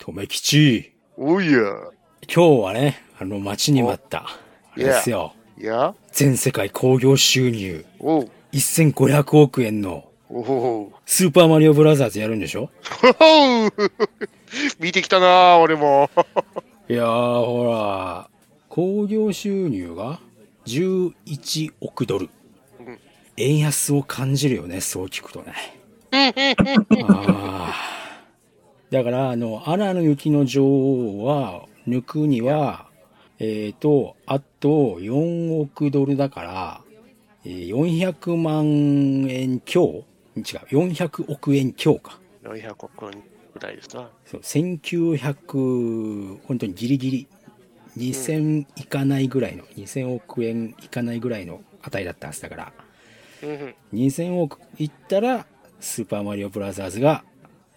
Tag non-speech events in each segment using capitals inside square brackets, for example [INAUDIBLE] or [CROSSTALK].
とめきち。おいや。今日はね、あの、待ちに待った。あれですよ。いや全世界興行収入おう。1500億円の。スーパーマリオブラザーズやるんでしょ？[LAUGHS] 見てきたな俺も。[LAUGHS] いやー、ほら、興行収入が11億ドルうん。円安を感じるよね、そう聞くとね。[LAUGHS] あーだから、あの、アナの雪の女王は、抜くには、えっ、と、あと4億ドルだから、えー400万円強？違う、400億円強か。400億円ぐらいですな。そう、1900、本当にギリギリ、2000いかないぐらいの、2000億円いかないぐらいの値だったはずだから、うん。2000億いったら、スーパーマリオブラザーズが、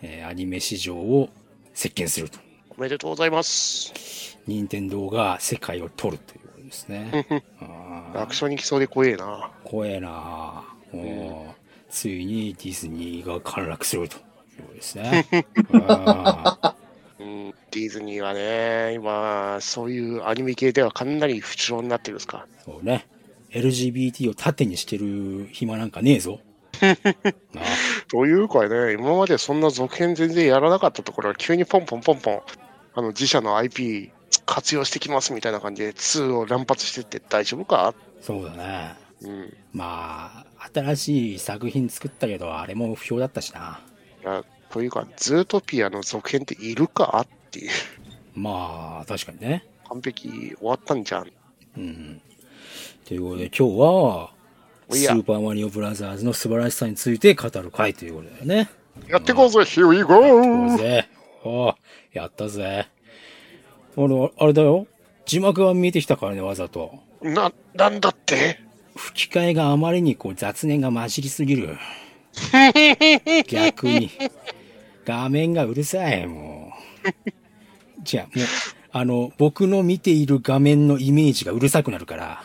えーアニメ市場を席巻すると。おめでとうございます。任天堂が世界を取るということですね。楽勝に来そうで怖えな。怖えなもうついにディズニーが陥落するということですね。うん、ディズニーはね、今、そういうアニメ系ではかなり不調になってるんですか？そうね。LGBT を盾にしてる暇なんかねえぞ。[LAUGHS] というかね、今までそんな続編全然やらなかったところが急にポンポンポンポン、あの自社の IP 活用してきますみたいな感じで2を乱発してって大丈夫か？そうだね。うん。まあ、新しい作品作ったけど、あれも不評だったしな。いや、というか、ズートピアの続編っているかっていう。まあ、確かにね。完璧終わったんじゃん。うん。ということで、今日は、スーパーマリオブラザーズの素晴らしさについて語る回ということだよね。やってこうぜ、Here we go! ぜ。おうやったぜ。俺、あれだよ。字幕が見えてきたからね、わざと。な、なんだって？吹き替えがあまりにこう雑念が混じりすぎる。[LAUGHS] 逆に。画面がうるさい、もう。じゃあ、もう、あの、僕の見ている画面のイメージがうるさくなるから、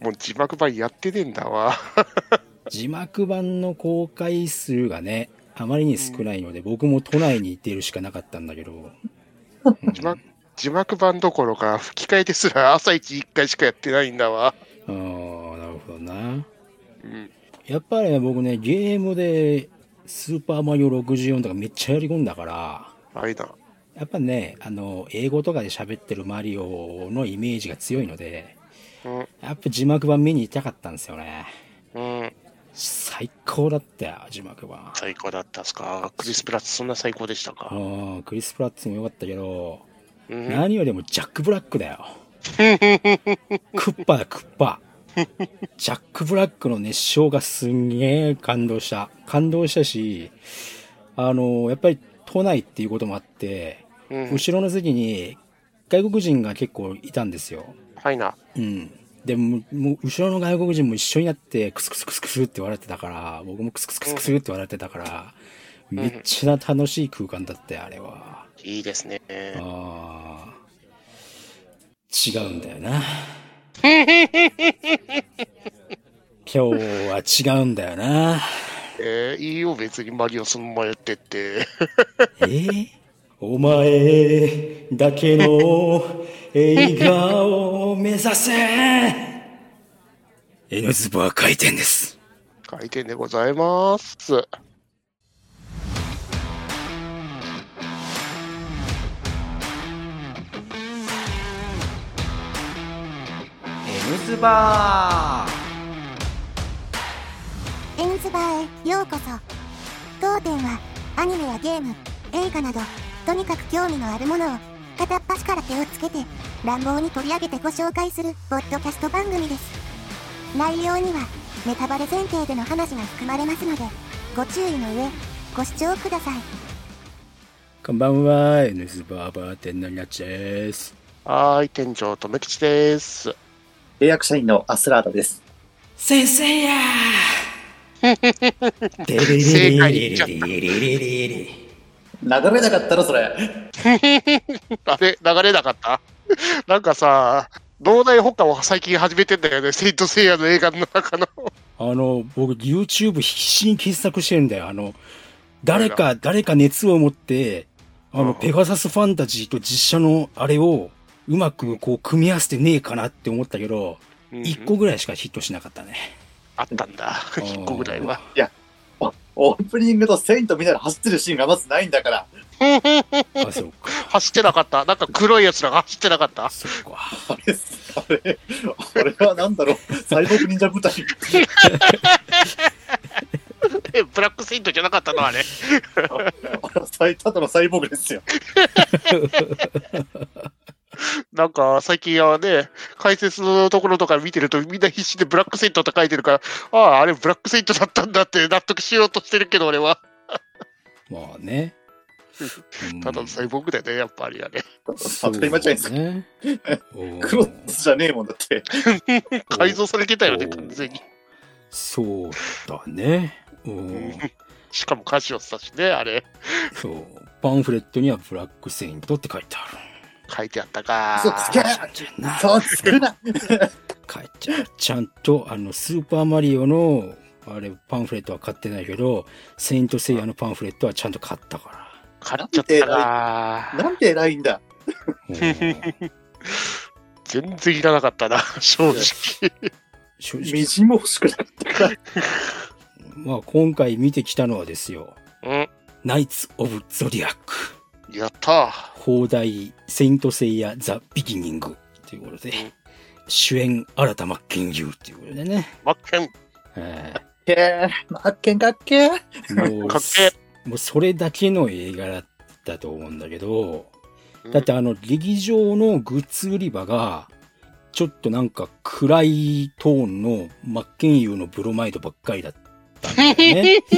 もう字幕版やってねえんだわ。[LAUGHS] 字幕版の公開数がね、あまりに少ないので、僕も都内に行っているしかなかったんだけど、[LAUGHS] 字幕字幕版どころか吹き替えですら朝一1回しかやってないんだわ。あーなるほどな。うん。やっぱりね、僕ね、ゲームで、スーパーマリオ64とかめっちゃやり込んだから、あれだ。やっぱね、あの、英語とかで喋ってるマリオのイメージが強いので、うん。やっぱ字幕版見に行きたかったんですよね。うん。最高だったよ、字幕版。最高だったっすか？クリス・プラッツそんな最高でしたか？うん、クリス・プラッツも良かったけど、うん。何よりもジャック・ブラックだよ。[LAUGHS] クッパだ、クッパ。ジャック・ブラックの熱唱がすんげえ感動した。感動したし、あの、やっぱり都内っていうこともあって、うん。後ろの席に外国人が結構いたんですよ。はいな。うん。でも、もう後ろの外国人も一緒になって、クスクスクスクスって笑ってたから、僕もクスクスクスクスって笑ってたから、めっちゃ楽しい空間だったよ、あれは。いいですね。ああ。違うんだよな。[LAUGHS] 今日は違うんだよな。えー、いいよ、別にマリオそのままやってって。えー？お前だけの映画を目指せ !N ズバー回転です。回転でございます。N ズバーエンズバーへようこそ当店はアニメやゲーム映画などとにかく興味のあるものを、片っ端から手をつけて、乱暴に取り上げてご紹介する、ポッドキャスト番組です。内容には、ネタバレ前提での話が含まれますので、ご注意の上、ご視聴ください。こんばんは、N スバーバー店のニャチです。はーい、店長、とめきちです。契約社員のアスラーダです。先生やー [LAUGHS] 正解言っちゃった。流れなかったろ、それ。[LAUGHS] あれ、流れなかった？[LAUGHS] なんかさ、脳内保管を最近始めてんだよね、セイントセイヤの映画の中の。あの、僕 YouTube 必死に検索してるんだよ。あの、誰か、誰か熱を持って、あの、うんペガサスファンタジーと実写のあれを、うまくこう、組み合わせてねえかなって思ったけど、うん一個ぐらいしかヒットしなかったね。あったんだ。一個ぐらいは。オープニングとセイントみんなで走ってるシーンがまずないんだから。あ、そうか。走ってなかった。なんか黒いやつらが走ってなかった。そっか。あれ、あれ、あれはなんだろう。サイボーグ忍者部隊。え、[LAUGHS] ブラックセイントじゃなかったのあれ。あらサイただのサイボーグですよ。[LAUGHS] [LAUGHS] なんか、最近はね、解説のところとか見てると、みんな必死でブラックセイントって書いてるから、ああ、あれブラックセイントだったんだって納得しようとしてるけど、俺は。まあね。[LAUGHS] ただのサイボーグだよね、やっぱりあれ。当たり前じゃないですか。クロスじゃねえもんだって。[LAUGHS] 改造されてたよね、お完全に。そうだね。うん。しかも歌詞をしたしね、あれ。そう。パンフレットにはブラックセイントって書いてある。書いてあったか。嘘つけなそうつくな。書 [LAUGHS] い。ちゃんと、あの、スーパーマリオの、あれ、パンフレットは買ってないけど、セイントセイヤのパンフレットはちゃんと買ったか買っちゃったな。なんて偉いんだ。全然いらなかったな、[LAUGHS] 正直。正直みじんも欲しくなかったから。[LAUGHS] まあ、今回見てきたのはですよ。うん。ナイツ・オブ・ゾディアック。やった放題、セイントセイヤ・ザ・ビギニング。ということで、うん。主演、新田真剣佑っていうことでね。マッケン、えけー、マッケンかっけもうかっけもうそれだけの映画だったと思うんだけど、うん。だってあの劇場のグッズ売り場が、ちょっとなんか暗いトーンの真剣佑のブロマイドばっかりだったんだよね。[LAUGHS]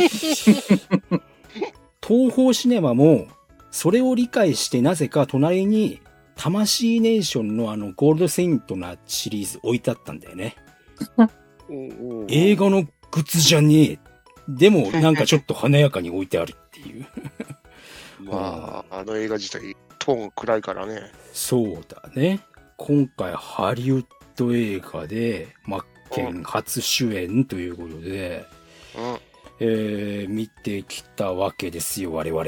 東宝シネマも、それを理解してなぜか隣に魂ネーションのあのゴールドセイントなシリーズ置いてあったんだよね。映画のグッズじゃねえ。でもなんかちょっと華やかに置いてあるっていう。[LAUGHS] まあ、あの映画自体、トーン暗いからね。そうだね。今回ハリウッド映画で、マッケン初主演ということで、うえー、見てきたわけですよ、我々。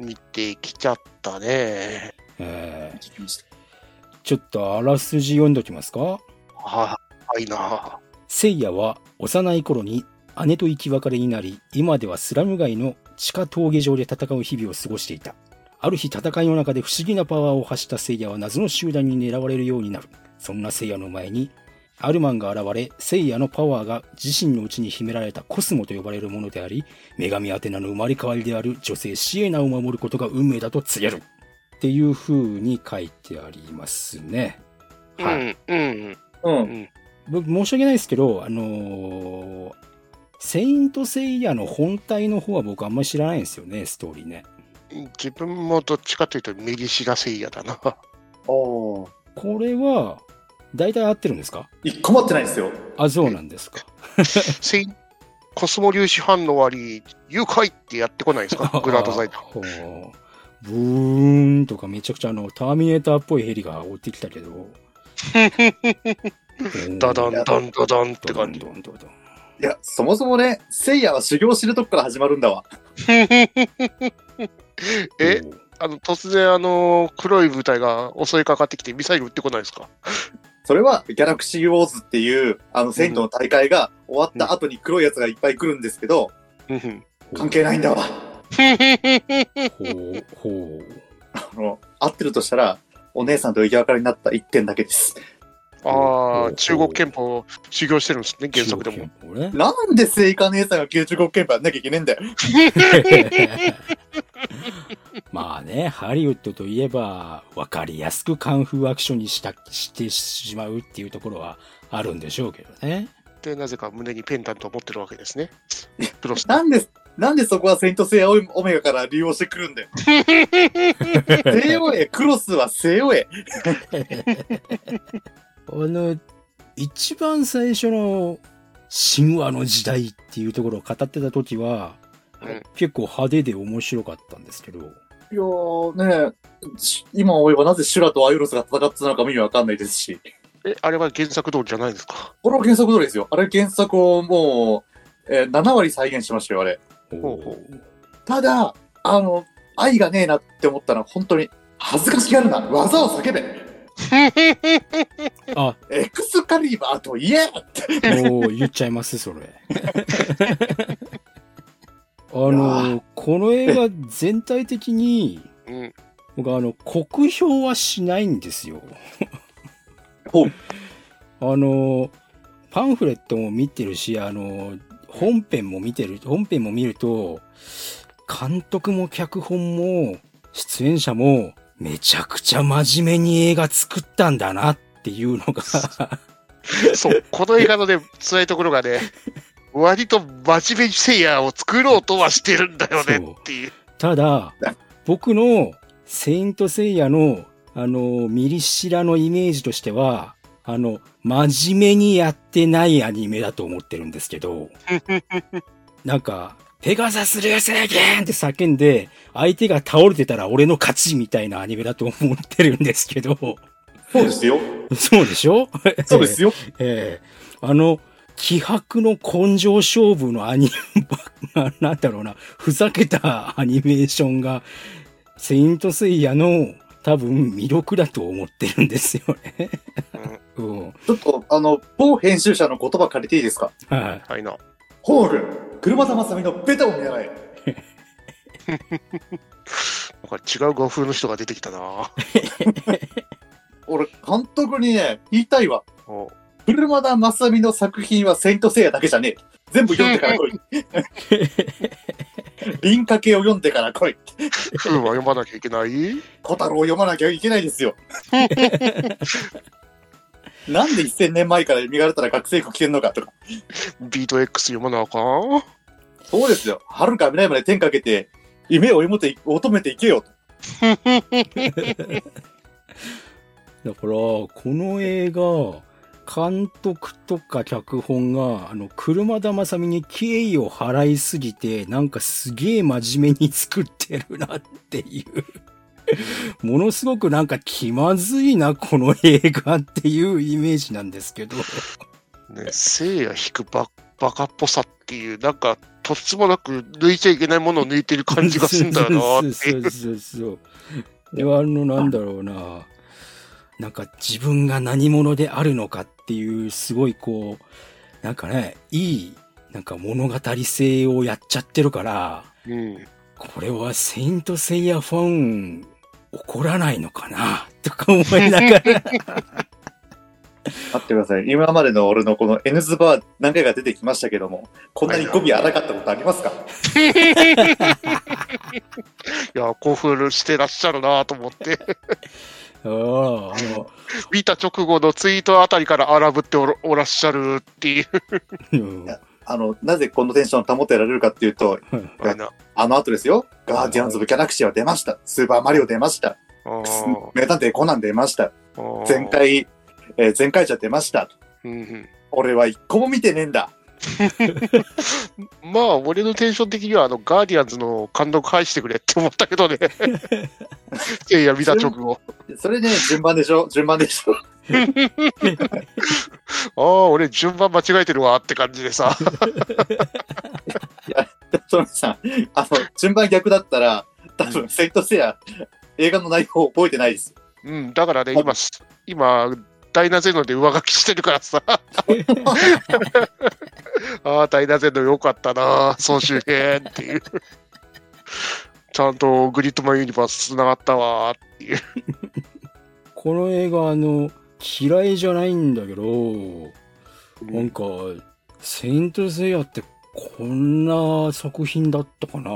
ん。見てきちゃったね。えー、ちょっとあらすじ読んどきますか？ははいな。セイヤは幼い頃に姉と生き別れになり、今ではスラム街の地下峠上で戦う日々を過ごしていた。ある日戦いの中で不思議なパワーを発したセイヤは謎の集団に狙われるようになる。そんなセイヤの前に、アルマンが現れ、セイヤのパワーが自身の内に秘められたコスモと呼ばれるものであり、女神アテナの生まれ変わりである女性シエナを守ることが運命だと告げる。っていう風に書いてありますね。はい。うん、うん。うん。僕申し訳ないですけど、あのーセイントセイヤの本体の方は僕あんまり知らないんですよね、ストーリーね。自分もどっちかというと、メリシラセイヤだな。おー。これは、大体合ってるんですか？一個もってないですよ。あ、そうなんですか。[LAUGHS] コスモ粒子反応あり、誘拐ってやってこないですか？グラードザイド。ほうブーンとかめちゃくちゃあの、ターミネーターっぽいヘリが追ってきたけど。[LAUGHS] ダダンダンダダンって感じいや、そもそもね、セイヤは修行してるとこから始まるんだわ。[LAUGHS] え、あの、突然、あの、黒い部隊が襲いかかってきて、ミサイル撃ってこないですか？それは、ギャラクシーウォーズっていう、あの、セイントの大会が終わった後に黒いやつがいっぱい来るんですけど、うん関係ないんだわ。ほう、ほう。あの、合ってるとしたら、お姉さんと生き別れになった一点だけです。ああ、中国憲法修行してるんですね、原作でも。も。ねなんでセイカ姉さんが中国憲法やんなきゃいけねえんだよ。[LAUGHS] まあね、ハリウッドといえば、わかりやすくカンフーアクションにしたしてしまうっていうところはあるんでしょうけどね。で、なぜか胸にペンダントを持ってるわけですね。プロスなんで、なんでそこはセイントセイヤオメガから利用してくるんだよ。セイオエ、クロスはセイオエ。あの、一番最初の神話の時代っていうところを語ってた時は、うん結構派手で面白かったんですけど、いやーねし今思えばなぜシュラとアイロスが戦ってたのか意味わかんないですし。え、あれは原作通りじゃないんですか？これは原作通りですよ。あれ原作をもう、えー7割再現しましたよ、あれ。ほうほただ、あの、愛がねえなって思ったのは本当に恥ずかしがるな技を叫べあ、エクスカリバーと言えってもう言っちゃいます、それ。あの、この映画全体的に、うん。僕あの、酷評はしないんですよ。ほうあの、パンフレットも見てるし、あの、本編も見てる、本編も見ると、監督も脚本も出演者もめちゃくちゃ真面目に映画作ったんだなっていうのが、そう、この映画のね、辛いところがね、[LAUGHS] 割と真面目にセイヤを作ろうとはしてるんだよねっていう。ただ、僕のセイントセイヤの、あの、ミリシラのイメージとしては、あの、真面目にやってないアニメだと思ってるんですけど、[LAUGHS] なんか、ペガサス流星拳って叫んで、相手が倒れてたら俺の勝ちみたいなアニメだと思ってるんですけど、そうですよ。そうでしょ？[LAUGHS] そうですよ。ええあの、気迫の根性勝負のアニメば、なんだろうな、ふざけたアニメーションが、セイントセイヤの多分魅力だと思ってるんですよね。[LAUGHS] うん。ちょっと、あの、某編集者の言葉借りていいですか？はい。はいな。ホーグ、車田正美のベタを見習え。なんか違う画風の人が出てきたな。[LAUGHS] 俺、監督にね、言いたいわ。お車田正美の作品はセイントセイヤだけじゃねえ。全部読んでから来い。[LAUGHS] 輪掛けを読んでから来い。[LAUGHS] 風は読まなきゃいけない？小太郎を読まなきゃいけないですよ。なんで1000年前から磨かれたら学生服着てんのかとか。ビート X 読まなあかん？そうですよ。遥か未来まで天かけて、夢を追い求めて求めていけよと。[LAUGHS] だから、この映画、監督とか脚本が、あの、車田正美に敬意を払いすぎて、なんかすげえ真面目に作ってるなっていう。[LAUGHS] ものすごくなんか気まずいな、この映画っていうイメージなんですけど。ね、せいや引くババカっぽさっていう、なんか、とつもなく抜いちゃいけないものを抜いてる感じがするんだよなってそいうそうそうそう。で、あの、なんだろうな。なんか自分が何者であるのかっていう、すごいこう、なんかね、いい、なんか物語性をやっちゃってるから、うん。これはセイントセイヤファン、怒らないのかな？[LAUGHS] とか思いながら。待ってください。今までの俺のこの N ズバー何回か出てきましたけども、こんなに語尾荒かったことありますか？[LAUGHS] いや、興奮してらっしゃるなと思って、[LAUGHS] 見た直後のツイートあたりから荒ぶっておらっしゃるっていう。うんあの、なぜこのテンション保てられるかっていうと、あの後ですよ。ガーディアンズ・オブ・ギャラクシーは出ました。スーパーマリオ出ました。名探偵コナン出ました。前回、えー前回じゃ出ました。俺は一個も見てねえんだ。[LAUGHS] まあ、俺のテンション的には、あの、ガーディアンズの感動返してくれって思ったけどね。[LAUGHS] いや、見た直後。それね、順番でしょ順番でしょ [LAUGHS] ああ、俺順番間違えてるわって感じでさ。トミさん、あの、順番逆だったら、多分、セイントセイヤ、映画の内容覚えてないです。うん、だからね、今、今、ダイナゼノで上書きしてるからさ。[LAUGHS] ああ、ダイナゼノよかったな、総集編っていう。ちゃんとグリッドマンユニバース繋がったわっていう。この映画、あの、嫌いじゃないんだけど、なんか、セイントセイヤってこんな作品だったかな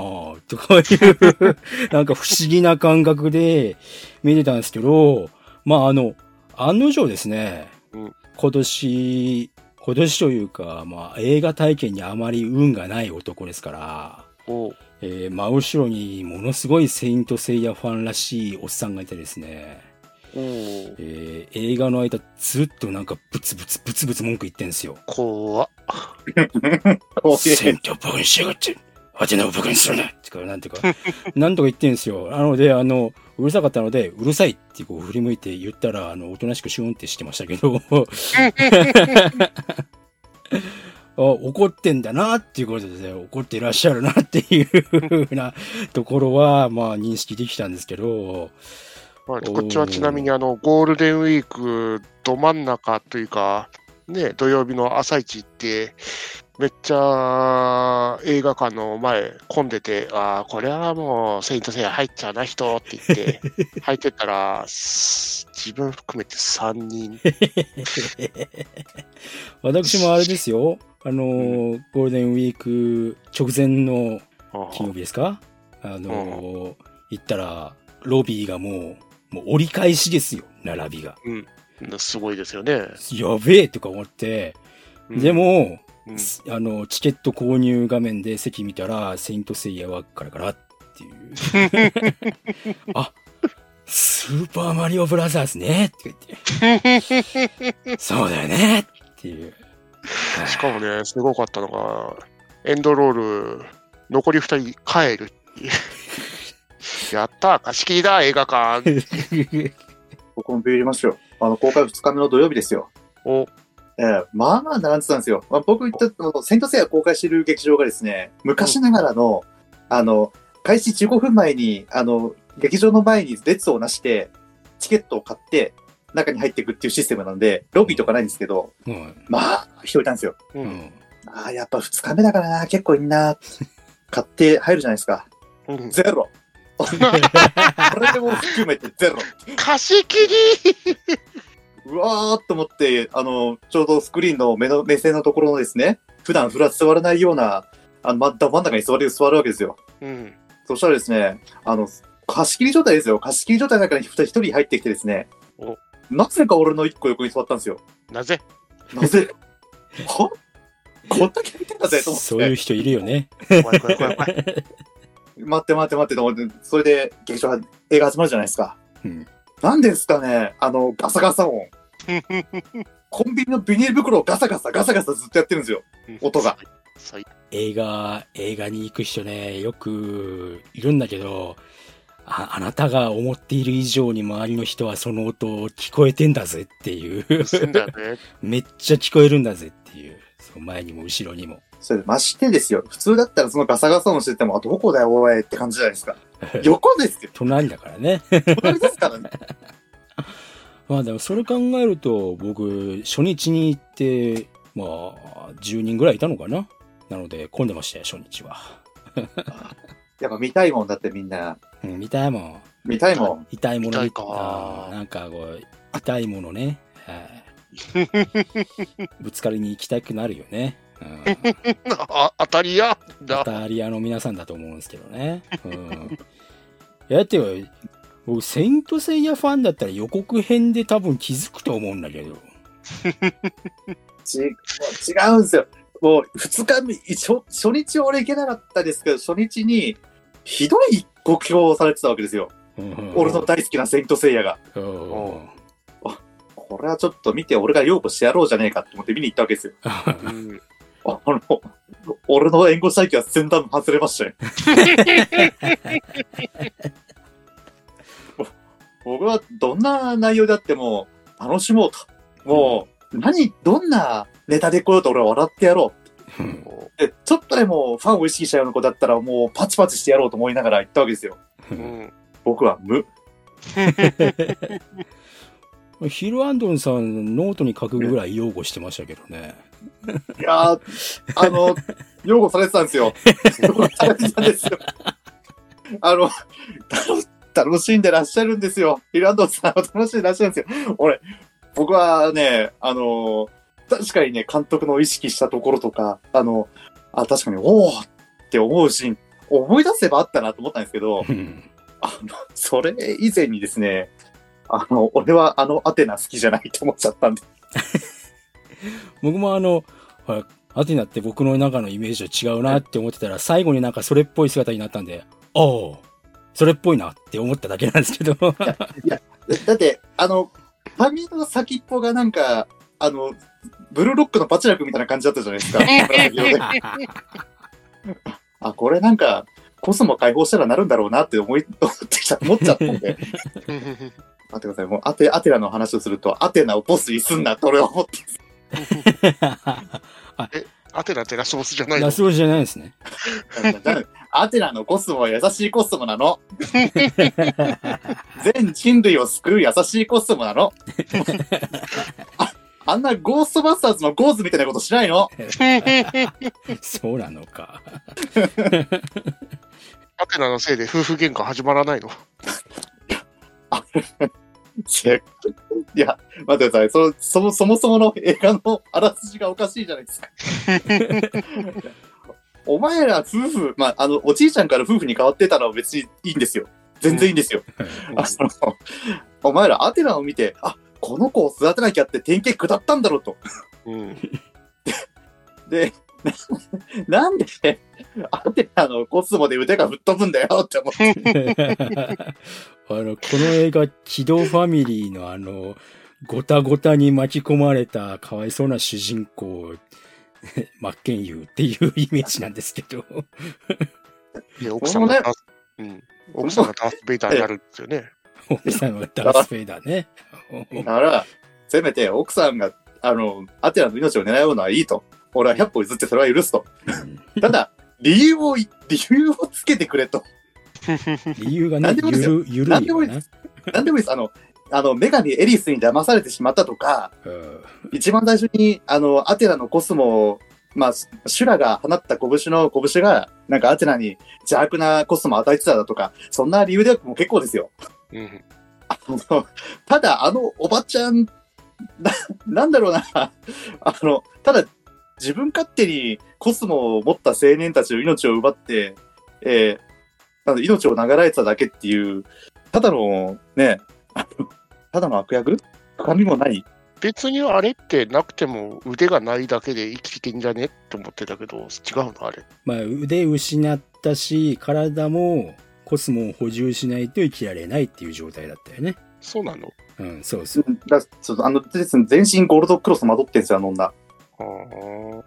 とかいう、[LAUGHS] なんか不思議な感覚で見てたんですけど、まああの、案の定ですね、うん。今年、今年というか、まあ映画体験にあまり運がない男ですから、えー真後ろにものすごいセイントセイヤファンらしいおっさんがいてですね、えー映画の間ずっとなんかブツブツブツブツ文句言ってんすよ。怖っ。こう戦闘僕にしやがって、当ての僕にするなってか、なんていうか、[LAUGHS] なんとか言ってんすよ。なので、あの、うるさかったので、うるさいってこう振り向いて言ったら、あの、おとなしくシュンってしてましたけど、[LAUGHS] あ怒ってんだなっていうことでね、怒っていらっしゃるなっていうふうなところは、まあ認識できたんですけど、はいこっちはちなみにあのゴールデンウィークど真ん中というか、ね、土曜日の朝一行って、めっちゃ映画館の前混んでて、ああ、これはもう、セイントセイヤ入っちゃうな、人って言って、[LAUGHS] 入ってったら、す自分含めて3人。[LAUGHS] 私もあれですよ、あの、ゴールデンウィーク直前の金曜日ですか？あの、行ったら、ロビーがもう、もう折り返しですよ、並びが。うん、すごいですよね。やべえとか思って、うんで、も、うんあの、チケット購入画面で席見たら、セイントセイヤはカラカラっていう。[LAUGHS] あ、スーパーマリオブラザーズねって言って。そうだよねっていう。しかもね、すごかったのが、エンドロール、残り2人帰るっていう。やったー貸し切りだ、映画館。[LAUGHS] 僕もビビりましたよ。あの、公開2日目の土曜日ですよ。お、ええまあまあ並んでたんですよ。まあ、僕言った、あのセントセイヤ公開してる劇場がですね、昔ながらの、あの、開始15分前に、あの、劇場の前に列をなして、チケットを買って、中に入っていくっていうシステムなんで、ロビーとかないんですけど、うんまあ、人いたんですよ。う、うんんああ、やっぱ2日目だからな、結構みんな、買って入るじゃないですか。うんゼロ。[LAUGHS] これでも含めてゼロ。貸し切りうわーっと思って、あの、ちょうどスクリーンの目の、目線のところのですね、普段ふら座らないような、あの、ま、真ん中に座る、座るわけですよ。うん。そしたらですね、あの、貸し切り状態ですよ。貸し切り状態の中に一人入ってきてですねお、なぜか俺の一個横に座ったんですよ。なぜ？なぜ？[LAUGHS] は？こんだけ見てんだぜと思って。そういう人いるよね。怖い怖い怖い怖い。待って待って待ってと思って、それで劇場は映画始まるじゃないですか。うんなんですかね、あの、ガサガサ音。[LAUGHS] コンビニのビニール袋をガサガサガサガサずっとやってるんですよ。音が。最映画、映画に行く人ね、よくいるんだけど、ああなたが思っている以上に周りの人はその音を聞こえてんだぜっていう。[LAUGHS] めっちゃ聞こえるんだぜっていう。そう前にも後ろにも。それでましてですよ。普通だったらそのガサガサ音してても、あ、どこだよ、おいって感じじゃないですか。[LAUGHS] 横ですよ。隣だからね。隣ですからね。[LAUGHS] まあでもそれ考えると、僕、初日に行って、まあ、10人ぐらいいたのかななので、混んでましたよ、初日は。[LAUGHS] やっぱ見たいもんだってみんな。うん、見たいもん。見たいもん。痛いもの痛いかなんかこう、痛いものね。はいぶつかりに行きたくなるよね。うん、あ当たりやイだ。タリアの皆さんだと思うんですけどね。うん、いやだって僕、セイントセイヤファンだったら予告編で多分気づくと思うんだけど。ち違うんですよ。もう、二日目、初初日俺行けなかったですけど、初日に、ひどい酷評をされてたわけですよ。うん俺の大好きなセイントセイヤが。うんこれはちょっと見て、俺が擁護してやろうじゃねえかと思って見に行ったわけですよ。うんあの、俺の援護したい気は先端外れましたよ。[LAUGHS] 僕はどんな内容であっても楽しもうと。もう、何、どんなネタで来ようと俺は笑ってやろう。で、ちょっとでもファンを意識したような子だったらもうパチパチしてやろうと思いながら行ったわけですよ。うん僕は無。[LAUGHS] ヒルアンドンさん、ノートに書くぐらい擁護してましたけどね。いやー、あの、擁護されてたんですよ。擁護されてたんですよ。あの、楽楽しんでらっしゃるんですよ。イランドさんは楽しんでらっしゃるんですよ。俺、僕はね、あの、確かにね、監督の意識したところとか、あの、あ、確かに、おおって思うシーン、思い出せばあったなと思ったんですけど、うんあの、それ以前にですね、あの、俺はあのアテナ好きじゃないと思っちゃったんで。[LAUGHS] 僕もあの、ほらアテナって僕の中のイメージと違うなって思ってたら、最後になんかそれっぽい姿になったんで、おうそれっぽいなって思っただけなんですけど。だだって、あの、髪の先っぽがなんか、あの、ブルーロックのパチラクみたいな感じだったじゃないですか。[LAUGHS] あ、これなんか、コスモ解放したらなるんだろうなって思い、[LAUGHS] 思ってきた、思っちゃったんで。待ってください。もう、アテ、アテナの話をすると、アテナをボスにすんなって俺は思って。[LAUGHS] アテナってラスボスじゃないの？ラスボスじゃないですね。[LAUGHS] アテナのコスモは優しいコスモなの。[LAUGHS] 全人類を救う優しいコスモなの。ああんなゴーストバスターズのゴーズみたいなことしないの？そうなのか。アテナのせいで夫婦喧嘩始まらないの？せ [LAUGHS] いや、待ってください。そのそもそもそもの映画のあらすじがおかしいじゃないですか。[LAUGHS] お前ら夫婦、まあ、あの、おじいちゃんから夫婦に変わってたのは別にいいんですよ。全然いいんですよ。あの、お前らアテナを見て、あ、この子を育てなきゃって典型下ったんだろうと。うん。で、な [LAUGHS] なんで、アテナのコスモで腕が吹っ飛ぶんだよって思って。[LAUGHS] あの、この映画、軌道ファミリーのあの、ごたごたに巻き込まれたかわいそうな主人公、[LAUGHS] 真っ健優っていうイメージなんですけど。で、奥さんがダース、うん。奥さんがダース・ベイダーになるんですよね。奥さんはダース・フェイダーね。だから、せめて奥さんが、あの、アテナの命を狙うのはいいと。俺は100歩譲ってそれは許すと。ただ、理由をい、理由をつけてくれと。[LAUGHS] 理由がねなんで、もいいですよゆる、ゆるなんでもいいです。なんでもいいです。あの、あの、女神エリスに騙されてしまったとか、うん一番最初に、あの、アテナのコスモを、まあ、シュラが放った拳の拳が、なんかアテナに邪悪なコスモを与えてただとか、そんな理由でも結構ですよ。うん。あのただ、あのおばちゃん、な、なんだろうな、あの、ただ、自分勝手にコスモを持った青年たちの命を奪って、えーなんだ命を流られてただけっていう、ただの、ね、[LAUGHS] ただの悪役？深みもない？別にあれってなくても腕がないだけで生きていけんじゃね？って思ってたけど、違うのあれ。まあ、腕失ったし、体もコスモを補充しないと生きられないっていう状態だったよね。そうなのうん、そうそう。うんだそうあの、ですね全身ゴールドクロスまとってんですよ、あの女。は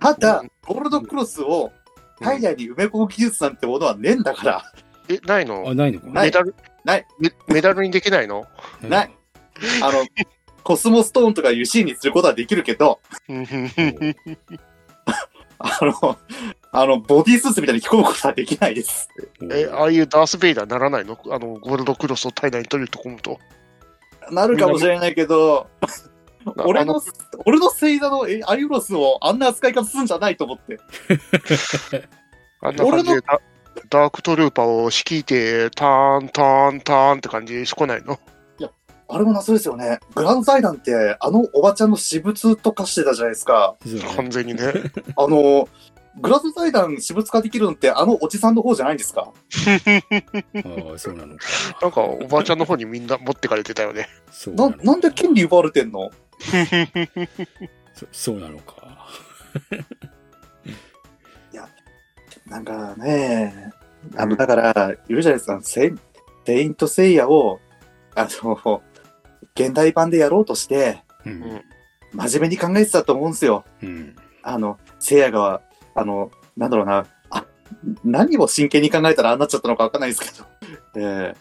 ただうん、ゴールドクロスをあ。体内に埋め込む技術なんてものはねえんだから、え、ないの？あ、ないのか。なメダル？ない。メメダルにできないの？ない。あの、コスモストーンとかいうシーンにすることはできるけど、うんあの、あの、ボディースーツみたいに着込むことはできないです。え、ああいうダース・ベイダーならないの？あの、ゴールドクロスを体内に取り込むと。なるかもしれないけど、俺の俺の星座のえアイウロスをあんな扱い方するんじゃないと思って。[LAUGHS] あんな感じで俺ダダークトルーパーを率いて、ターン、ターン、ターンって感じでしこないの？あれも謎ですよね。グランド財団って、あのおばちゃんの私物と化してたじゃないですか。完全にね。[LAUGHS] あの、グランド財団私物化できるのってあのおじさんの方じゃないんですか？ああ、そうなのか。なんか、おばあちゃんの方にみんな持ってかれてたよね。なそうなの、なんで権利奪われてんの？[LAUGHS] そ [LAUGHS] そうなのか。なんかね、あの、だから、いるじゃないですか、セイントセイヤを、あの、現代版でやろうとして、うん。真面目に考えてたと思うんですよ。うん。あの、セイヤが、あの、なんだろうな、あ、何を真剣に考えたらああなっちゃったのかわかんないですけど。え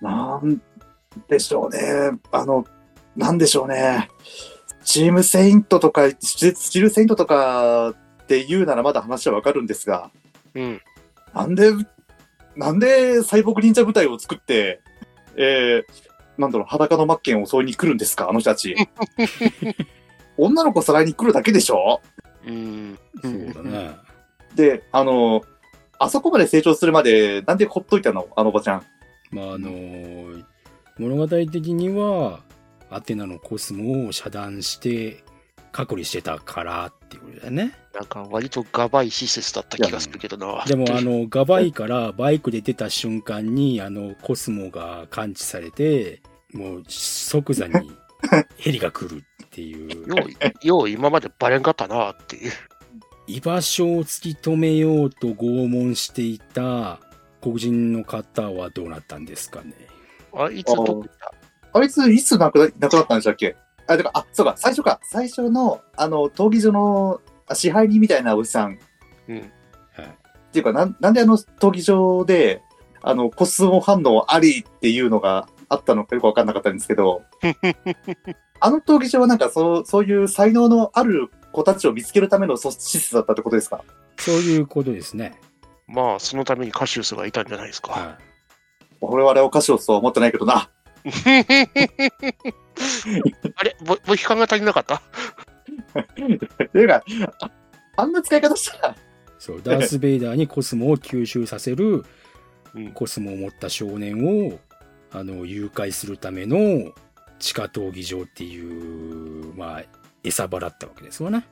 ー、なんでしょうね。あの、なんでしょうね。チームセイントとか、スチールセイントとかって言うならまだ話はわかるんですが、うん。なんで、なんでサイボーグ忍者部隊を作って、えー、なんだろう、裸のマッケンを襲いに来るんですか、あの人たち。[LAUGHS] 女の子さらいに来るだけでしょ？うん。そうだな。で、あの、あそこまで成長するまで、なんでほっといたのあのおばちゃん。まあ、あのー物語的には、アテナのコスモを遮断して、隔離してたからっていうことだよね。なんか、割とガバい施設だった気がするけどな。でも、あの、ガバイからバイクで出た瞬間に、あの、コスモが感知されて、もう即座に [LAUGHS] ヘリが来るっていう。よう、よう今までバレんかったなっていう。居場所を突き止めようと拷問していた黒人の方はどうなったんですかね。あいつどこ行った？あいつ、いつ亡くな亡くなったんでしたっけ？あ、てか、あ、そうか、最初か。最初の、あの、闘技場のあ支配人みたいなおじさん。うん。はい。っていうか、なんなんであの闘技場で、あの、コスモ反応ありっていうのがあったのかよくわかんなかったんですけど、[LAUGHS] あの闘技場はなんかそう、そういう才能のある子たちを見つけるためのそ施設だったってことですか？そういうことですね。まあ、そのためにカシウスがいたんじゃないですか。は俺はあれお菓子をそうは思ってないけどな。あれモモヒカンが足りなかった？っていうか、ああんな使い方したら、い。そう、ダース・ベイダーにコスモを吸収させるうんコスモを持った少年を、あの、誘拐するための地下闘技場っていう、まあ、餌場だったわけですわな。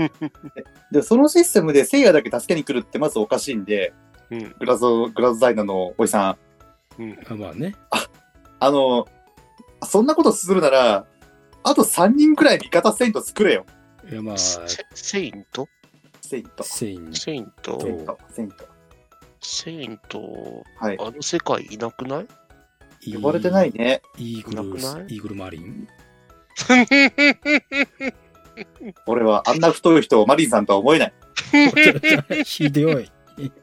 [LAUGHS] で、そのシステムで聖夜だけ助けに来るってまずおかしいんで、うん。グラゾ、グラズダイナのおじさん、うん。あまあね。あの、そんなことするなら、あと3人くらい味方セイント作れよ。いや、まあ、セセイントセイント。セインセイントセイント。セイント。セイント、はい。あの世界いなくない？呼ばれてないね。イーグルいなくない？イーグルマリン？[LAUGHS] 俺はあんな太い人をマリンさんとは思えない。[LAUGHS] ひどい。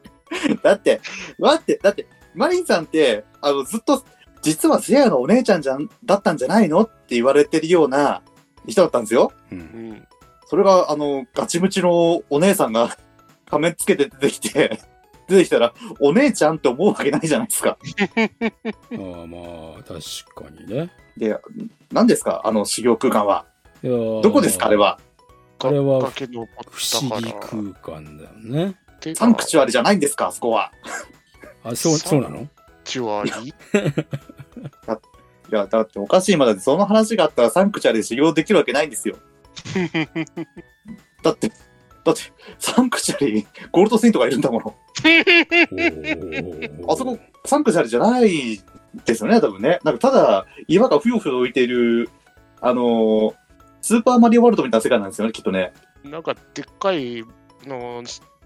[LAUGHS] だって、待って、だって、マリンさんって、あの、ずっと、実はセイヤのお姉ちゃんじゃん、だったんじゃないの？って言われてるような人だったんですよ。う。うんん。それが、あの、ガチムチのお姉さんが [LAUGHS] 仮面つけて出てきて、出てきたら、お姉ちゃんって思うわけないじゃないですか。ああまあ、確かにね。で、何ですか？あの修行空間は。いやーどこですか？あれは。あれは不思議空間だよね。サンクチュアリじゃないんですか？あそこは。あ、そう、さそうなの？チュアリ？[LAUGHS] いや、だっておかしいまだその話があったらサンクチュアリで修行できるわけないんですよ。[LAUGHS] だって、だって、サンクチュアリ、ゴールドセイントがいるんだもの。あそこ、サンクチュアリじゃないですよね、多分ね。なんかただ、岩がふよふよ浮いている、あのースーパーマリオワールドみたいな世界なんですよね、きっとね。なんかでっかいの、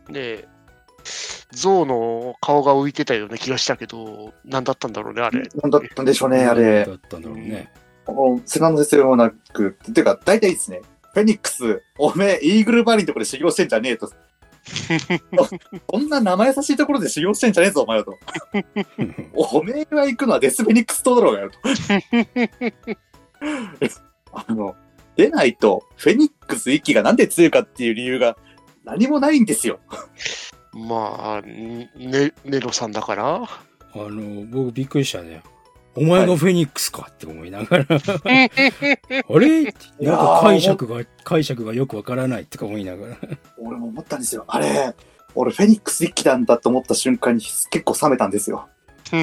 ね、象の顔が浮いてたような気がしたけど、何だったんだろうね、あれ。なんだったんでしょうね、あれだ。ったんだろうね。このセナの説明もなく、ていうか、大体ですね、フェニックス、おめえ、イーグルバリのとこで修行してんじゃねえと。[LAUGHS] そんな生優しいところで修行してんじゃねえぞ、お前らと。おめえが行くのはデスフェニックス島だろうがよ、と。あの、出ないと、フェニックス一機がなんで強いかっていう理由が何もないんですよ。まあ、ね、ネロさんだから？あの、僕びっくりしたね。お前がフェニックスかって思いながら、あれ？なんか解釈が、解釈がよくわからないとか思いながら。俺も思ったんですよ。あれ、俺フェニックス一機なんだと思った瞬間に結構冷めたんですよ。[LAUGHS]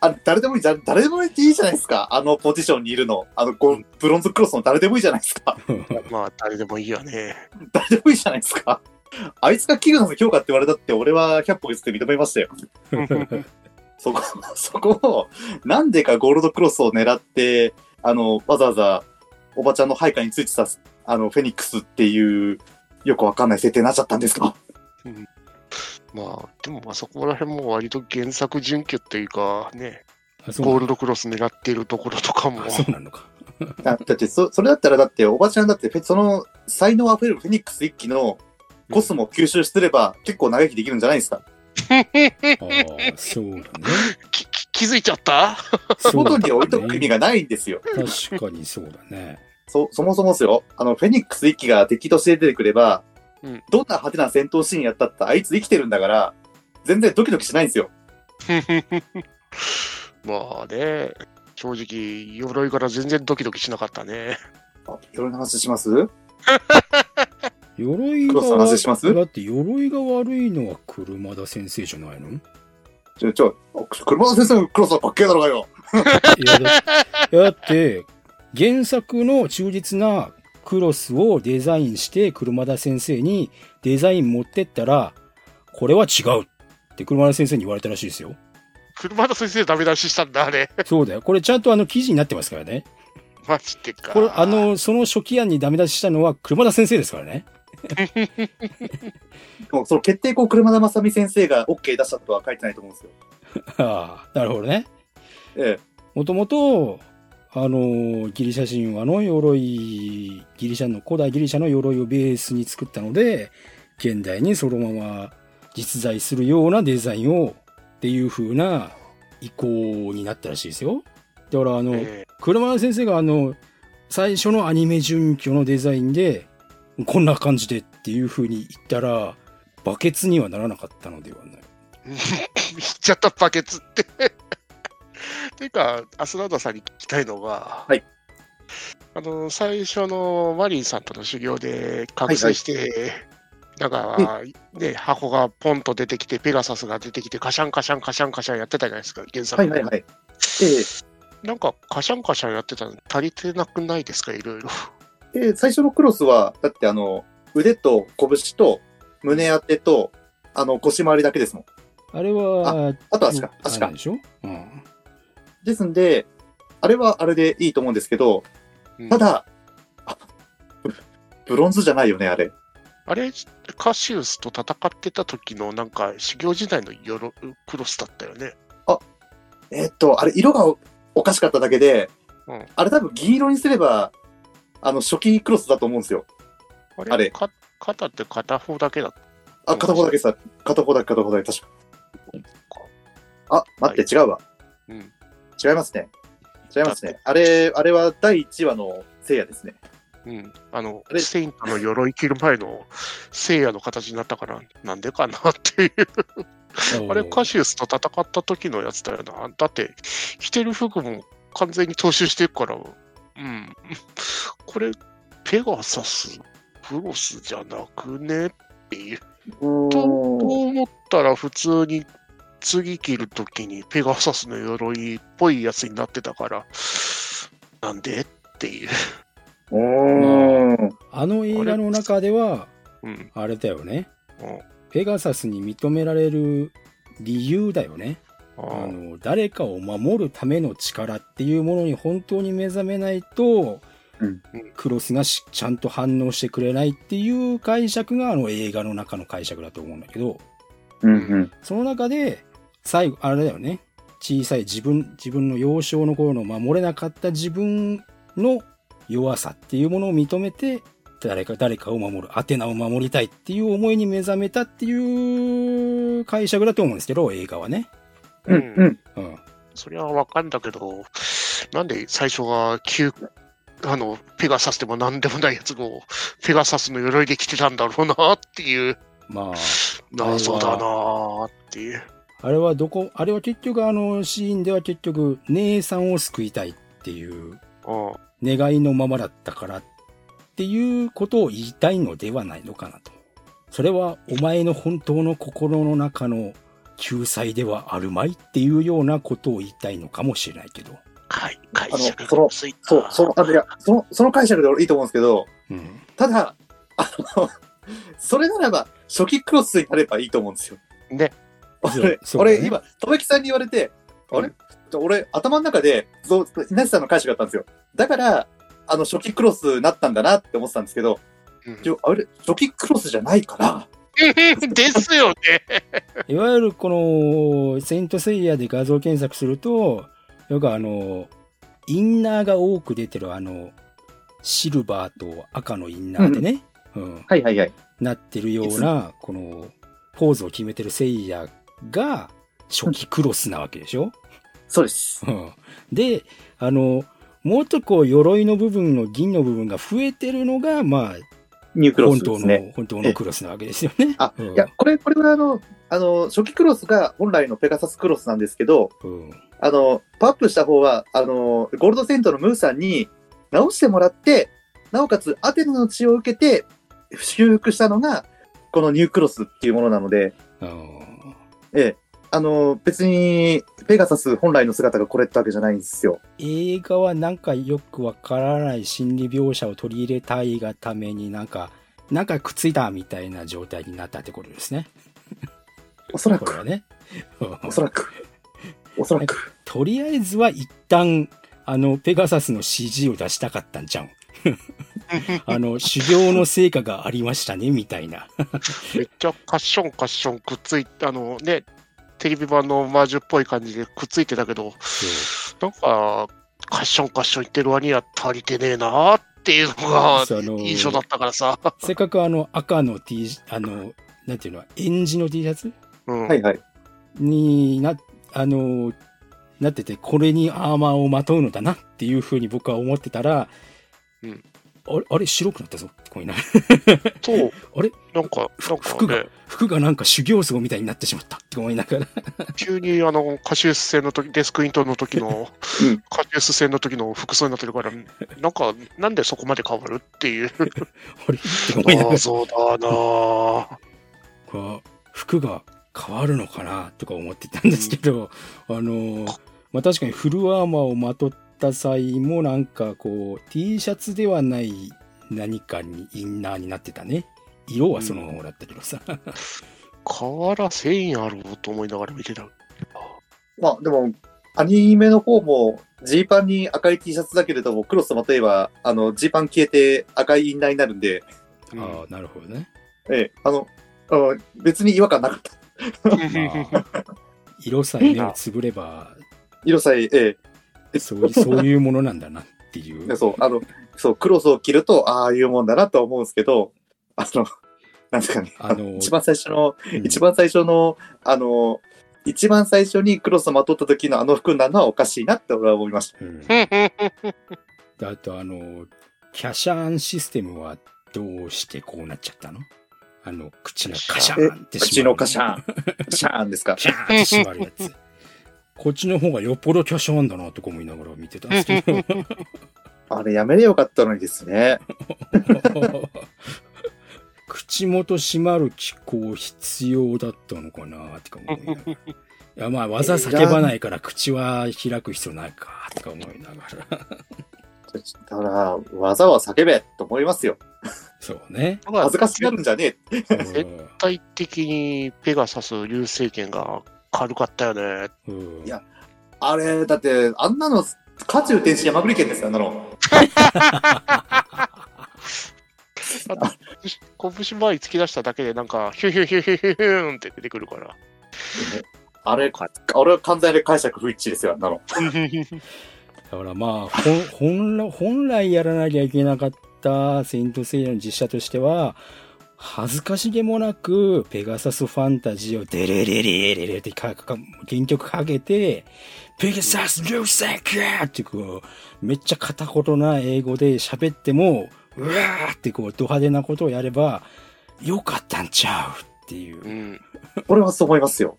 あれ、誰でもいいじゃん、誰でもいいじゃないですか。あのポジションにいるの。あの、ゴブロンズクロスの誰でもいいじゃないですか。[LAUGHS] まあ、誰でもいいよね。誰でもいいじゃないですか。あいつがキグナの強化って言われたって、俺は100歩譲って認めましたよ。そこ、そこを、なんでかゴールドクロスを狙って、あの、わざわざ、おばちゃんの配下についてた、あの、フェニックスっていう、よくわかんない設定になっちゃったんですか？まあ、でも、まあそこら辺も割と原作準拠っていうか、ね、ゴールドクロス狙っているところとかも。あ、そうなのか。だだってそ、それだったら、だって、おばちゃんだってフェ、その、才能あふれるフェニックス一機のコスモを吸収すれば、結構長生きできるんじゃないですか？ああ、そうだね。[LAUGHS] きき気づいちゃった？そうだ外に置いとく意味ね。がないんですよ。確かにそうだね。そ、そもそもですよ。あの、フェニックス一機が敵として出てくれば、うんどんな派手な戦闘シーンやったって、あいつ生きてるんだから、全然ドキドキしないんですよ。[LAUGHS] まあね、正直、鎧から全然ドキドキしなかったね。あ、いろいろな話します？[LAUGHS] 鎧がだって鎧が悪いのは車田先生じゃないの？いちょ、ちょ、車田先生のクロスはかっけえだろうがよ。やだいやだって、原作の忠実なクロスをデザインして車田先生にデザイン持ってったら、これは違うって車田先生に言われたらしいですよ。車田先生ダメ出ししたんだ、あれ。そうだよ。これちゃんとあの記事になってますからね。マジでか。これ、あ、の、その初期案にダメ出ししたのは車田先生ですからね。もうその決定校車田正美先生が OK 出したとは書いてないと思うんですよ。[LAUGHS] ああ、なるほどね。ええ。もともと、あの、ギリシャ神話の鎧、ギリシャの、古代ギリシャの鎧をベースに作ったので、現代にそのまま実在するようなデザインを、っていう風な意向になったらしいですよ。だからあの、え車田先生があの、最初のアニメ準拠のデザインで、こんな感じでっていう風に言ったら、バケツにはならなかったのではない。[LAUGHS] 言っちゃったバケツって。[LAUGHS] ていうか、アスラーダさんに聞きたいのが、はい。あの、最初のマリンさんとの修行で覚醒して、なんか、ね、箱がポンと出てきて、ペガサスが出てきて、カシャンカシャンカシャンカシャンやってたじゃないですか、原作ではいはいはい。えなんか、カシャンカシャンやってたの足りてなくないですか、いろいろ。[LAUGHS] えで最初のクロスは、だってあの、腕と拳と胸当てと、あの、腰回りだけですもん。あれは、あと足か、足かで。しょ？うん。ですんで、あれはあれでいいと思うんですけど、うんただ、あブブロンズじゃないよね、あれ。あれ、カシウスと戦ってた時のなんか修行時代のヨロクロスだったよね。えーっと、あれ、色がおおかしかっただけで、うんあれ多分銀色にすれば、あの、初期クロスだと思うんですよ。あれ？あれか肩って片方だけだっあ、片方だけさ、片方だけ片方だけ、確か。あ、待って、違うわ。た。うん。違いますね。違いますね。あれ、あれは第1話の聖夜ですね。うん。あのあ、れセイントの鎧着る前の [LAUGHS] 聖夜の形になったから、なんでかなっていう。あれ、カシウスと戦った時のやつだよな。だって、着てる服も完全に踏襲してるから、うん。これ、ペガサス、クロスじゃなくねっていう。とと思ったら普通に次切るときにペガサスの鎧っぽいやつになってたから、なんでっていう。あの映画の中では、うん。あれだよね。うんペガサスに認められる理由だよね。ああの、誰かを守るための力っていうものに本当に目覚めないと、うんクロスがしちゃんと反応してくれないっていう解釈があの映画の中の解釈だと思うんだけど、うんうん。その中で、最後、あれだよね。小さい自分、自分の幼少の頃の守れなかった自分の弱さっていうものを認めて、誰か、誰かを守る、アテナを守りたいっていう思いに目覚めたっていう解釈だと思うんですけど、映画はね。うんうん。うん。それはわかんだけど、なんで最初が旧、あの、ペガサスでもなんでもないやつを、ペガサスの鎧で着てたんだろうなっていう、まあ、謎だなっていう。あれはどこ、あれは結局あのシーンでは結局、姉さんを救いたいっていううん願いのままだったからっていうことを言いたいのではないのかなと。それはお前の本当の心の中の救済ではあるまいっていうようなことを言いたいのかもしれないけど。はい、解あの釈そのがついた。そう、その、あの、いや、その、その解釈で俺いいと思うんですけど、うん。ただ、あの、[LAUGHS] それならば、初期クロスになればいいと思うんですよ。ね。俺、俺、今、とめきさんに言われて、あれ、俺、頭の中で、そう、稲地さんの解釈だったんですよ。だから、あの、初期クロスになったんだなって思ってたんですけど、うんあれ、初期クロスじゃないから、[LAUGHS] ですよね。[LAUGHS] いわゆるこの、セイントセイヤで画像検索すると、よくあの、インナーが多く出てるあの、シルバーと赤のインナーでね、うん、はいはいはい。なってるような、この、ポーズを決めてるセイヤが、初期クロスなわけでしょ？そうです。うんで、あの、もっとこう、鎧の部分の銀の部分が増えてるのが、まあ、ニュークロ本当の、スですね。本当のクロスなわけですよね。あ、うんいや、これ、これはあの、あの、初期クロスが本来のペガサスクロスなんですけど、うん。あの、パップした方は、あの、ゴールドセントのムーさんに直してもらって、なおかつアテナの血を受けて修復したのが、このニュークロスっていうものなので、ええ、あの、別に、ペガサス本来の姿がこれってわけじゃないんですよ。映画はなんかよくわからない心理描写を取り入れたいがためになんか、なんかくっついたみたいな状態になったってことですね。おそらく、これはね。おそらく、おそらく。とりあえずは一旦、あの、ペガサスの CG を出したかったんじゃん。[LAUGHS] あの、修行の成果がありましたね、みたいな。めっちゃカッションカッションくっついて、あのね、テレビ版のオマージュっぽい感じでくっついてたけど、なんか、カッションカッション言ってる割には足りてねえなっていうのが印象だったからさ。せっかくあの赤の T、あの、なんていうの、エンジの T シャツ？うんはいはい。にな、あの、なってて、これにアーマーをまとうのだなっていうふうに僕は思ってたら、うんあれ、あれ白くなったぞっていながらそう。[LAUGHS] あれ？なんか、なん服がかね、、服がなんか修行僧みたいになってしまったって思いながら。[LAUGHS] 急にあの、カシウス戦の時、デスクイントの時の、うんカシウス戦の時の服装になってるから、なんか、なんでそこまで変わるっていう。[LAUGHS] あれ？って思いながら。そうだな服が変わるのかなとか思ってたんですけど、あの、まあ、確かにフルアーマーをまとった際もなんかこう T シャツではない何かにインナーになってたね。色はそのままだったけどさ。瓦繊維あると思いながら見てた。まあでも、アニメの方も、ジーパンに赤い T シャツだけれども、クロスとまとえば、あの、ジーパン消えて赤いインナーになるんで、うんああ、なるほどね。ええ、あの、あの別に違和感なかった。あー色さえ目をつぶれば、色さえ、ええ、そういう、そういうものなんだなっていう。で [LAUGHS] そう、あの、そう、クロスを着ると、ああいうもんだなとは思うんですけど、あの、なんですかね、あの一番最初の、うん一番最初の、あの、一番最初にクロスをまとった時のあの服なのはおかしいなって俺は思いました。うん [LAUGHS] であとあの、キャシャーンシステムはどうしてこうなっちゃったの？あの、口のカシャーンって口のカシャーン、シャーンですか？シャーンって閉まるやつ。こっちの方がよっぽどキャシャーンだなとか思いながら見てたんですけど。あれやめればよかったのにですね。[LAUGHS] 口元閉まる機構必要だったのかなとか思いながら。いやまあ技叫ばないから口は開く必要ないかとか思いながら。だから、技は叫べと思いますよ。そうね。恥ずかしがるんじゃねえ。うん体的にペガサス流星剣が軽かったよね。うんいやあれ、だって、あんなの、渦中天使山栗県ですよ、あんなの。[LAUGHS] 拳前に突き出しただけでなんか、ヒュヒュヒュヒュヒュヒューンって出てくるから。あれ、俺は完全に解釈不一致ですよ、あんなの。だからまあ、ほん本来本来やらなきゃいけなかったセイントセイヤの実写としては、恥ずかしげもなく、ペガサスファンタジーをデレレレレレってかか原曲かけて、ペガサス流星剣ってこう、めっちゃ片言な英語で喋っても、うわーってこう、ド派手なことをやれば、よかったんちゃうっていうう。ん。俺はそう思いますよ。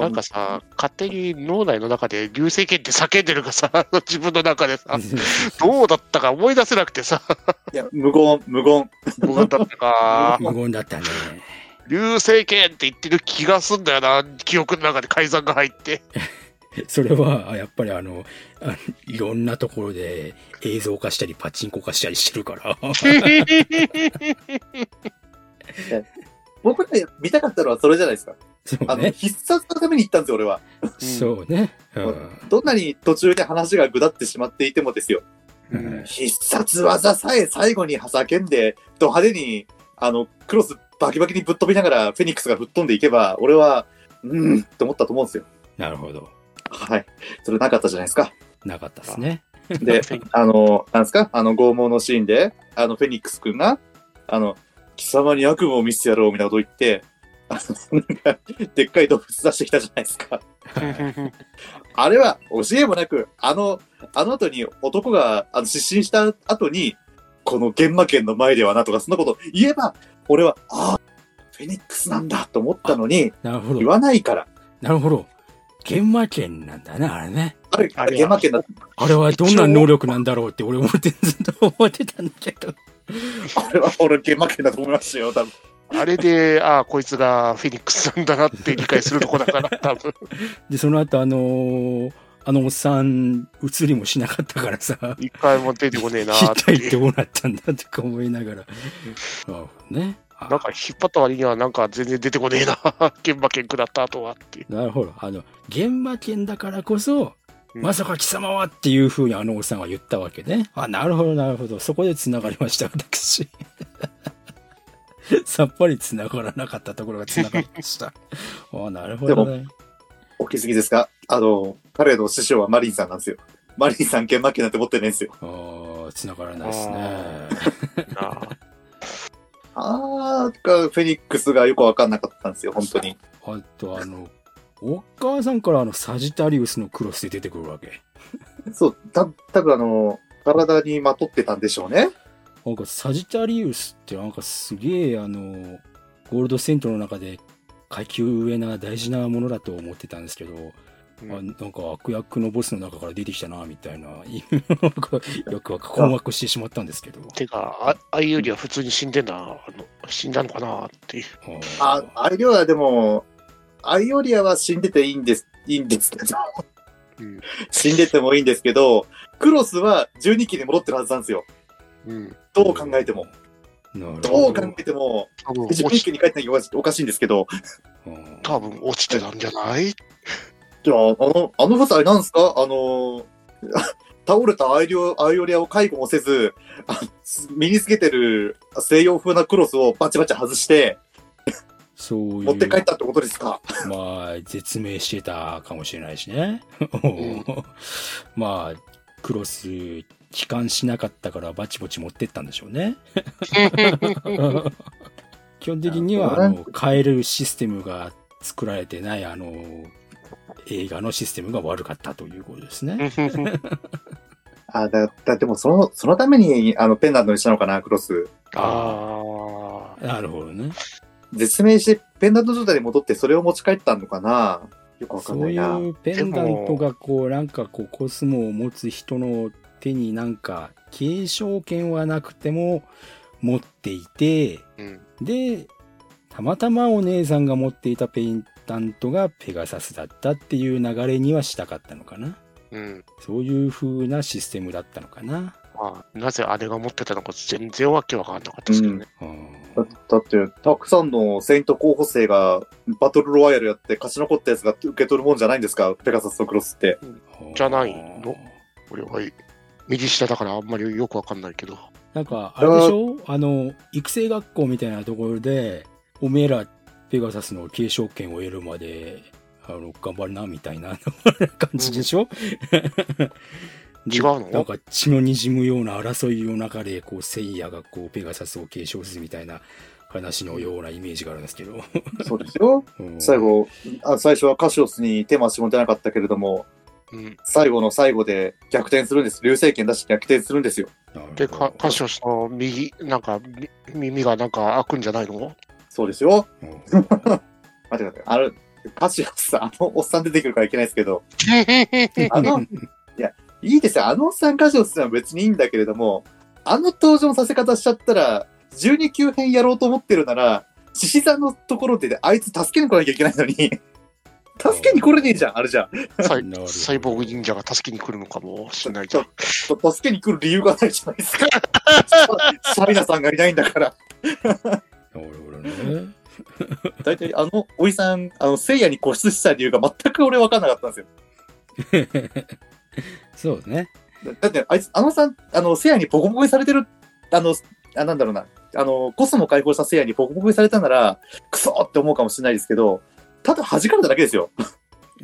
なんかさ、勝手に脳内の中で流星剣って叫んでるからさ、[LAUGHS] 自分の中でさ、[LAUGHS] どうだったか思い出せなくてさ、いや、無言、無言。どうだったか、[LAUGHS] 無言だったね。流星剣って言ってる気がすんだよな、記憶の中で改ざんが入って。それは、あやっぱりあの、あのいろんなところで映像化したりパチンコ化したりしてるから。僕ら見たかったのはそれじゃないですか。あの。必殺のために行ったんですよ、俺は。そうね。うんどんなに途中で話がぐだってしまっていてもですよ。うん必殺技さえ最後に叫んで、ド派手に、あの、クロスバキバキにぶっ飛びながら、フェニックスが吹っ飛んでいけば、俺は、うーん、って思ったと思うんですよ。なるほど。はい。それなかったじゃないですか。なかったですね。で、あの、なんですか？あの、拷問のシーンで、あの、フェニックス君が、あの、貴様に悪夢を見せてやろうみたいなこと言って、あの、なんか、でっかい動物出してきたじゃないですか。[LAUGHS] あれは、教えもなく、あの、あの後に男が、あの、失神した後に、この現場県の前ではなとか、そんなこと言えば、俺は、ああ、フェニックスなんだと思ったのに、なるほど言。わないから。なるほど。現場権なんだね、あれね。あれ、あれ現場県だあれはどんな能力なんだろうって俺思ってずっと思ってたんだけど。[LAUGHS] あれは俺現場県だと思いましたよ、多分。あれで、ああ、こいつがフェニックスなんだなって理解するとこだから、[LAUGHS] 多分。で、その後あのーあのおっさん、映りもしなかったからさ、一回も出てこねえな一ーっていう。[LAUGHS] 体どうなったんだとか思いながら。あね。あなんか引っ張った割にはなんか全然出てこねえな、現場剣食らった後はっていう。なるほど。あの、現場権だからこそ、うんまさか貴様はっていうふうにあのおっさんは言ったわけね。あ、なるほど、なるほど。そこで繋がりました、私。[LAUGHS] さっぱり繋がらなかったところが繋がりました。[LAUGHS] あ、なるほどね。大きすぎですか？あの、彼の師匠はマリンさんなんですよ。マリンさん現場県なんて持ってないんですよ。ああ、繋がらないですね。なあ [LAUGHS] あーか、フェニックスがよくわかんなかったんですよ、本当に。あと、あの、お母さんからあの、サジタリウスのクロスで出てくるわけ。そう、た、多分あの、体にまとってたんでしょうね。なんかサジタリウスってなんかすげえあの、ゴールドセントの中で階級上な大事なものだと思ってたんですけど、うんあなんか悪役のボスの中から出てきたな、みたいな、[LAUGHS] なんかよくわか困惑してしまったんですけど。てか、あああいうよりは普通に死んでんな、あの死んだのかなっていう。あ、アイリオアでも、アイオリアは死んでていいんです、いいんですけど、うん死んでてもいいんですけど、クロスは12期に戻ってるはずなんですよ。うん。どう考えても。なるほどう考えても、多分12落ち期に帰ってないおかしいんですけど、うん多分落ちてたんじゃない？じゃあ、あの、あの舞台なんですか？あの、[LAUGHS] 倒れたアイリオ、アイオリアを介護もせず、あ身につけてる西洋風なクロスをバチバチ外して、そういう。持って帰ったってことですか？まあ、絶命してたかもしれないしね。ん [LAUGHS] まあ、クロス、帰還しなかったからバチバチ持ってったんでしょうね。[LAUGHS] 基本的には、あの、変えるシステムが作られてない、あの、映画のシステムが悪かったということですね。[LAUGHS] あ、だ、だ、でもその、そのために、あの、ペンダントにしたのかな、クロス。ああ。なるほどね。絶命して、ペンダント状態に戻ってそれを持ち帰ったのかな？よくわかんそういないな。うペンダントがこう、なんかこう、コスモを持つ人の手になんか、継承権はなくても持っていて、うん。で、たまたまお姉さんが持っていたペンダントがペガサスだったっていう流れにはしたかったのかな。うん。そういう風なシステムだったのかな。まあ、なぜあれが持ってたのか全然わけわかんなかったですけどね。うん。だだって、たくさんのセイント候補生がバトルロワイヤルやって勝ち残ったやつが受け取るもんじゃないんですか？ペガサスとクロスって。じゃないの？俺は右下だからあんまりよくわかんないけど。なんか、あれでしょ？あの、育成学校みたいなところで、おめえらペガサスの継承権を得るまで、あの、頑張るな、みたいな感じでしょ、で違うの？なんか血の滲むような争いの中で、こう、セイヤがこう、ペガサスを継承するみたいな話のようなイメージがあるんですけど。そうですよ。[LAUGHS] うん最後、あ最初はカシオスに手も足も出なかったけれども、うん。最後の最後で逆転するんです。流星剣出して逆転するんですよ。で、かカシオスの右、なんか、み耳がなんか開くんじゃないの？そうですよ。うん [LAUGHS] 待ってください。あの、カシオスさん、あのおっさん出てくるからいけないですけど、[LAUGHS] あの、いや、いいですよ。あのおっさんカシオスさんは別にいいんだけれども、あの登場のさせ方しちゃったら、12級編やろうと思ってるなら、獅子座のところで、あいつ助けに来なきゃいけないのに、[LAUGHS] 助けに来れねえじゃん、あれじゃん。サイサイボーグ忍者が助けに来るのかもしれないじゃん。と助けに来る理由がないじゃないですか。[LAUGHS] シャイナさんがいないんだから。なるほどね。大体、あの、おじさん、あの、聖夜に固執した理由が全く俺分かんなかったんですよ。[LAUGHS] そうですね。だって、あいつ、あのさん、あの、聖夜にボコボコにされてる、あの、あ、なんだろうな、あの、コスモ解放した聖夜にボコボコにされたなら、クソって思うかもしれないですけど、ただ弾かれただけですよ。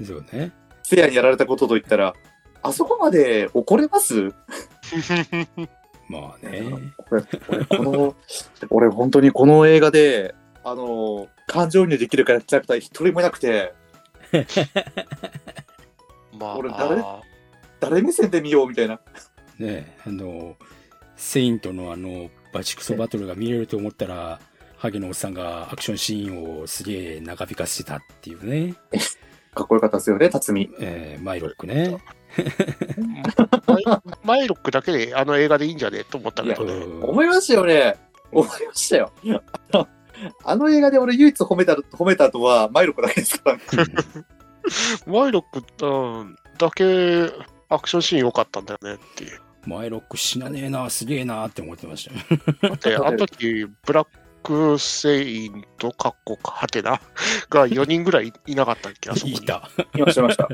そうね。聖夜にやられたことと言ったら、あそこまで怒れます？まあね。俺、俺、この、俺、本当にこの映画で、あの、感情移入できるキャラクター一人もいなくて、[LAUGHS] まあ、俺誰？誰目線で見ようみたいな。ねあの、セイントのあの、バチクソバトルが見れると思ったら、ハゲのおっさんがアクションシーンをすげえ長引かせてたっていうね。[LAUGHS] かっこよかったですよね、辰巳。えーマイロックね。[LAUGHS] マイロックだけであの映画でいいんじゃねえと思ったけどね。うん思いましたよね。思いましたよ。[LAUGHS] あの映画で俺唯一褒めた、褒めた後は、マイロクだけですから、マイロック、うん、だけアクションシーン良かったんだよねっていう。マイロック死なねえな、すげえなって思ってましたよ。だって、[LAUGHS] あの時、ブラックセインとカッコハテナが4人ぐらいいなかったっけあそこにいた。いました、いました。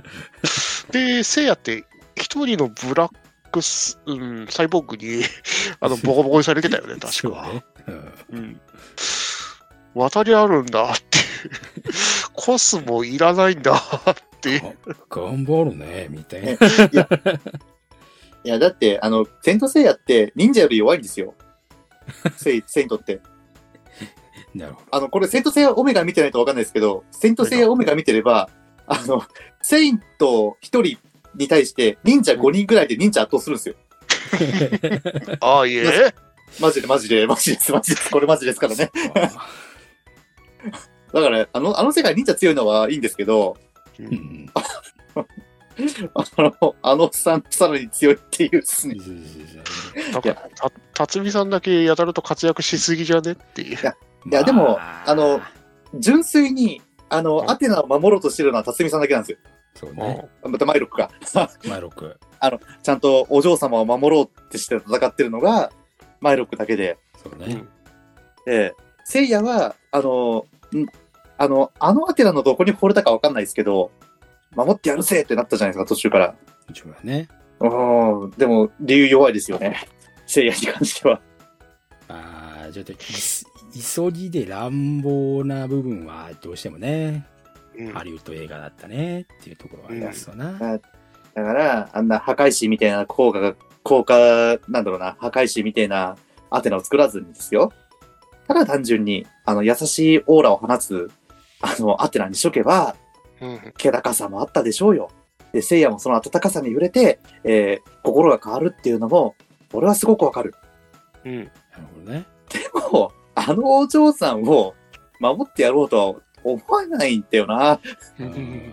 [LAUGHS] で、セイヤって一人のブラックス、うん、サイボーグに [LAUGHS] あのボコボコにされてたよね、確か。そうね。うんうん。渡りあるんだっていう。コスモいらないんだっていう。頑張るね、みたいな。いや、だって、あの、セントセイヤって忍者より弱いんですよ。[LAUGHS] セイ、セイントって。なるほあの、これ、セントセイヤオメガ見てないとわかんないですけど、セントセイヤオメガ見てれば、あの、セイント1人に対して、忍者5人ぐらいで忍者圧倒するんですよ。ああ、いえ。マジでマジで、マジです、マジです。これマジですからね。[LAUGHS] だから、あの、あの世界忍者強いのはいいんですけど、うんあの、あのさんさらに強いっていうですね。なんか、た辰巳さんだけやたらと活躍しすぎじゃねっていう。いやでもあの純粋に、あの、アテナを守ろうとしてるのは辰巳さんだけなんですよ。そうね。またマイロックが。[LAUGHS] マイロック。ちゃんとお嬢様を守ろうってして戦ってるのが、マイロックだけで。そうね。で、聖夜は、あの、んあの、あのアテナのどこに惚れたかわかんないですけど、守ってやるぜってなったじゃないですか、途中から。一応はね。うん、でも、理由弱いですよね。[LAUGHS] 聖夜に関しては。まあ、ちょっと急ぎで乱暴な部分はどうしてもね、うんハリウッド映画だったねっていうところはありますよな。だから、あんな破壊神みたいな効果が、効果、なんだろうな、破壊神みたいなアテナを作らずにですよ。ただ単純に、あの、優しいオーラを放つ、あの、アテナにしとけば、うん気高さもあったでしょうよ。で、聖夜もその温かさに触れて、えー心が変わるっていうのも、俺はすごくわかる。うん。なるほどね。でも、あのお嬢さんを守ってやろうとは思わないんだよな。うん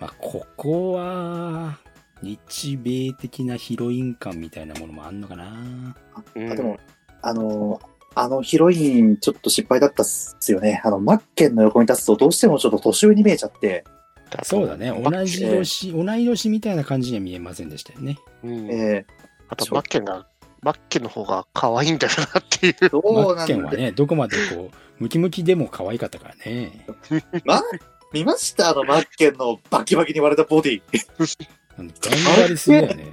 まあ、ここは、日米的なヒロイン感みたいなものもあんのかな。うんあでも、あの、あのヒロインちょっと失敗だったっすよね。あの、マッケンの横に立つとどうしてもちょっと年上に見えちゃって、そうだね。同じ年、同い年みたいな感じには見えませんでしたよね。うんえあと、マッケンが、マッケンの方が可愛いんだよなっていう。ー、どマッうなんだケンはね、どこまでこう、ムキムキでも可愛かったからね。[LAUGHS] ま、見ました？あのマッケンのバキバキに割れたボディ。[LAUGHS] 頑張りすぎだよね。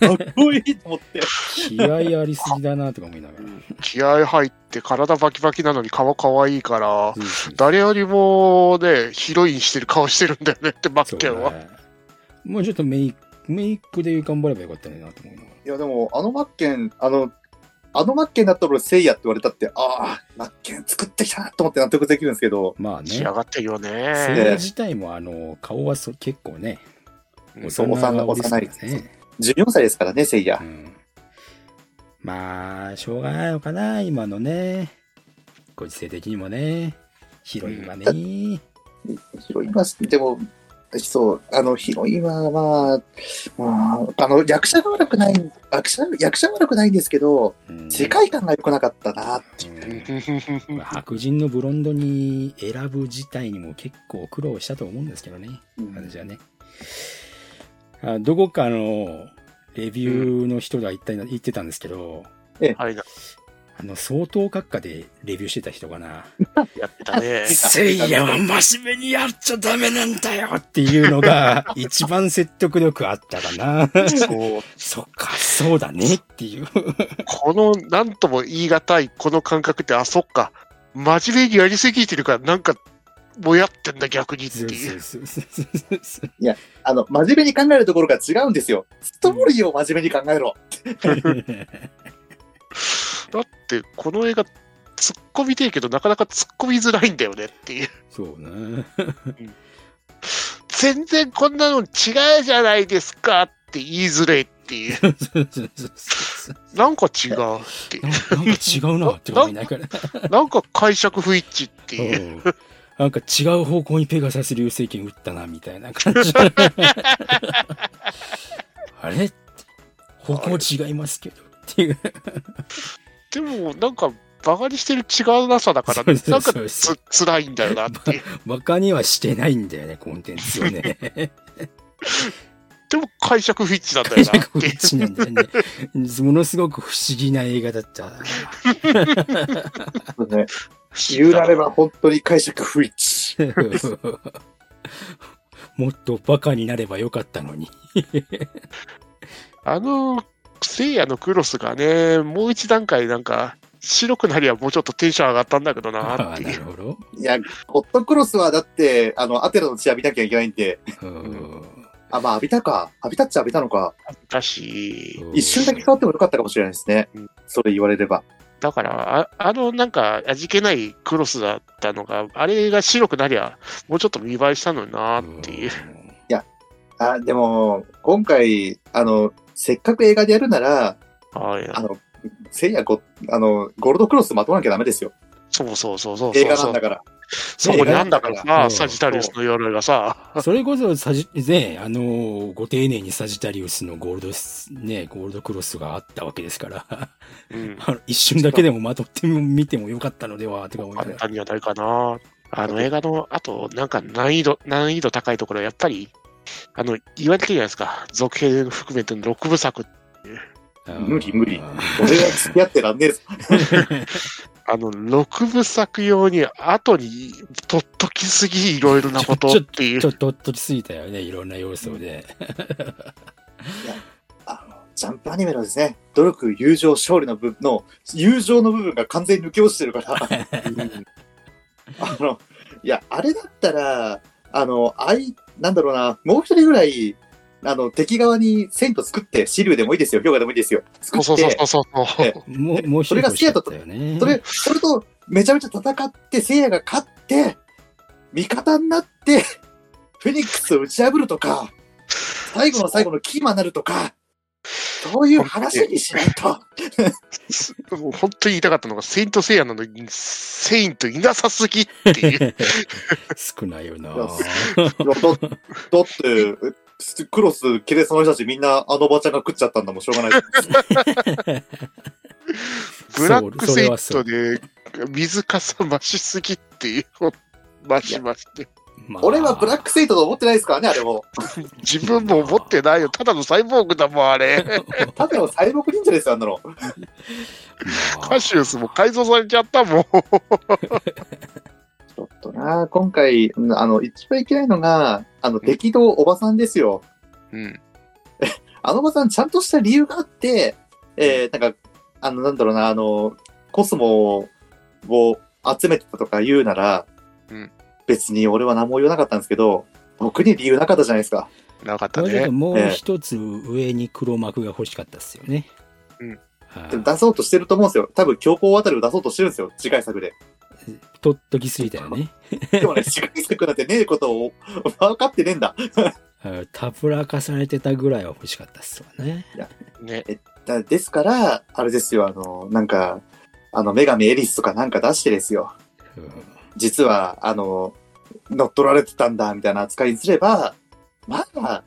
かっこいいと思って。気合ありすぎだなとか思いながら。気合入って体バキバキなのに顔可愛いから、そうそう誰よりもね、ヒロインしてる顔してるんだよねって、マッケンは。もうちょっとメイク、メイクで頑張ればよかったねなと思いながら。いや、でも、あのマッケン、あの、あのマッケンだったら俺、聖夜って言われたって、ああ、マッケン作ってきたなと思って納得できるんですけど、まあね仕上。がってるよセイね。ヤ自体もあの、顔はそ結構ね、うんそう幼顔ですから幼いね。14歳ですからね、聖夜う。ん。まあ、しょうがないのかな、今のね。ご時世的にもね。ヒロインはね。ヒロインは、でも、そう、あの、ヒロインは、まあ、まあ、あの、役者が悪くない、役者、役者は悪くないんですけど、うん世界観が良くなかったなってうんまあ [LAUGHS] 白人のブロンドに選ぶ自体にも結構苦労したと思うんですけどね。うん私はね。あどこかのレビューの人が言った言ってたんですけど、はいな、あの、相当閣下でレビューしてた人かな。[LAUGHS] やってたね。せいやは真面目にやっちゃダメなんだよっていうのが [LAUGHS] 一番説得力あったかな。そう。そっか、そうだねっていう。この、なんとも言い難い、この感覚って、あ、そっか。真面目にやりすぎてるから、なんか、もやってんだ、逆にっていう。そうそうそうそうあの、真面目に考えるところが違うんですよ。ストーリーを真面目に考えろ。[LAUGHS] だって、この映画、突っ込みてえけど、なかなか突っ込みづらいんだよねっていう。そうね。全然こんなの違うじゃないですかって言いづれえっていう。[LAUGHS] なんか違うっていなんかなんか違うなって思いながら。う。なんか解釈不一致っていう。うんなんか違う方向にペガサス流星拳打ったな、みたいな感じ。[LAUGHS] あれ？方向違いますけど。っていう。でも、なんか、バカにしてる違うなさだから、なんかそうそうつ辛いんだよなって。[LAUGHS] バカにはしてないんだよね、コンテンツをね。[LAUGHS] でも解釈不一致なんだよなっていう。一致なんだよね。ものすごく不思議な映画だった。言うなれば本当に解釈不一致。[LAUGHS] もっとバカになればよかったのに。[LAUGHS] あの、聖夜のクロスがね、もう一段階なんか、白くなりゃもうちょっとテンション上がったんだけどなっていう。なるほど。いや、ホットクロスはだって、あの、アテナの血浴びなきゃいけないんで、うんあ、まあ浴びたか。浴びたっちゃ浴びたのか。だし、一瞬だけ変わってもよかったかもしれないですねうん。それ言われれば。だから、ああのなんか味気ないクロスだったのが、あれが白くなりゃ、もうちょっと見栄えしたのになっていう。あ、でも、今回、あの、せっかく映画でやるなら、はいあの、せいやご、あの、ゴールドクロスまとわなきゃダメですよ。そうそうそうそう映画なんだから。そこにあんだからさ、サジタリウスの鎧がさ、それこそサジ、ね、あの、ご丁寧にサジタリウスのゴールドス、ね、ゴールドクロスがあったわけですから、うん、[LAUGHS] 一瞬だけでもまとってみてもよかったのでは、とか思いながら。簡単にはないかな。あの映画の、あと、なんか難易度、難易度高いところは、やっぱり、あの、言われてるじゃないですか。続編含めての6部作。無理無理俺は付き合ってらんねえぞ。[LAUGHS] あの、6部作用に、後に、とっときすぎ、いろいろなことっていうち。ょっとときすぎたよね、いろんな要素で。あの、ジャンプアニメのですね、努力、友情、勝利の部分の、友情の部分が完全に抜け落ちてるから、[LAUGHS] あの、いや、あれだったら、あの、あい、なんだろうな、もう一人ぐらい、あの、敵側にセント作って、シリュウでもいいですよ、氷河でもいいですよ。作そうって、そうそうそうそう。えもう、もう一人欲しかったよね。それ、それと、めちゃめちゃ戦って、聖夜が勝って、味方になって、[LAUGHS] フェニックスを打ち破るとか、最後の最後のキーマンになるとか、そういう話にしないと。もう本当に言いたかったのが、セイントセイヤなのに、セイントいなさすぎっていう。[LAUGHS] [LAUGHS] 少ないよな。だって、クロス、キレその人たちみんなあのおばちゃんが食っちゃったんだもん、しょうがない。[LAUGHS] ブラックセイトで水かさ増しすぎっていう、増しまして。まあ俺はブラックセイトと思ってないですからね、あれも。自分も思ってないよ。ただのサイボーグだもん、あれ。[LAUGHS] ただのサイボーグ忍者ですよ、あんなの。まあカシウスも改造されちゃったもん。[LAUGHS] ちょっとな、今回、あの、一番いけないのが、あの、適当おばさんですよ。うん。[LAUGHS] あのおばさん、ちゃんとした理由があって、えー、なんか、あの、なんだろうな、あの、コスモを集めてたとか言うなら、うん別に俺は何も言わなかったんですけど、僕に理由なかったじゃないですか。なかったね。もう一つ上に黒幕が欲しかったっすよね。うん出そうとしてると思うんですよ。多分、強行あたりを出そうとしてるんですよ。次回作で。とっときすぎたよね。でもね、次回作なんてねえことを分かってねえんだ。あたぶらかされてたぐらいは欲しかったっすわね。ね。だですから、あれですよ、あの、なんか、あの、女神エリスとかなんか出してですよ。うん実は、あの、乗っ取られてたんだ、みたいな扱いにすれば、まあ、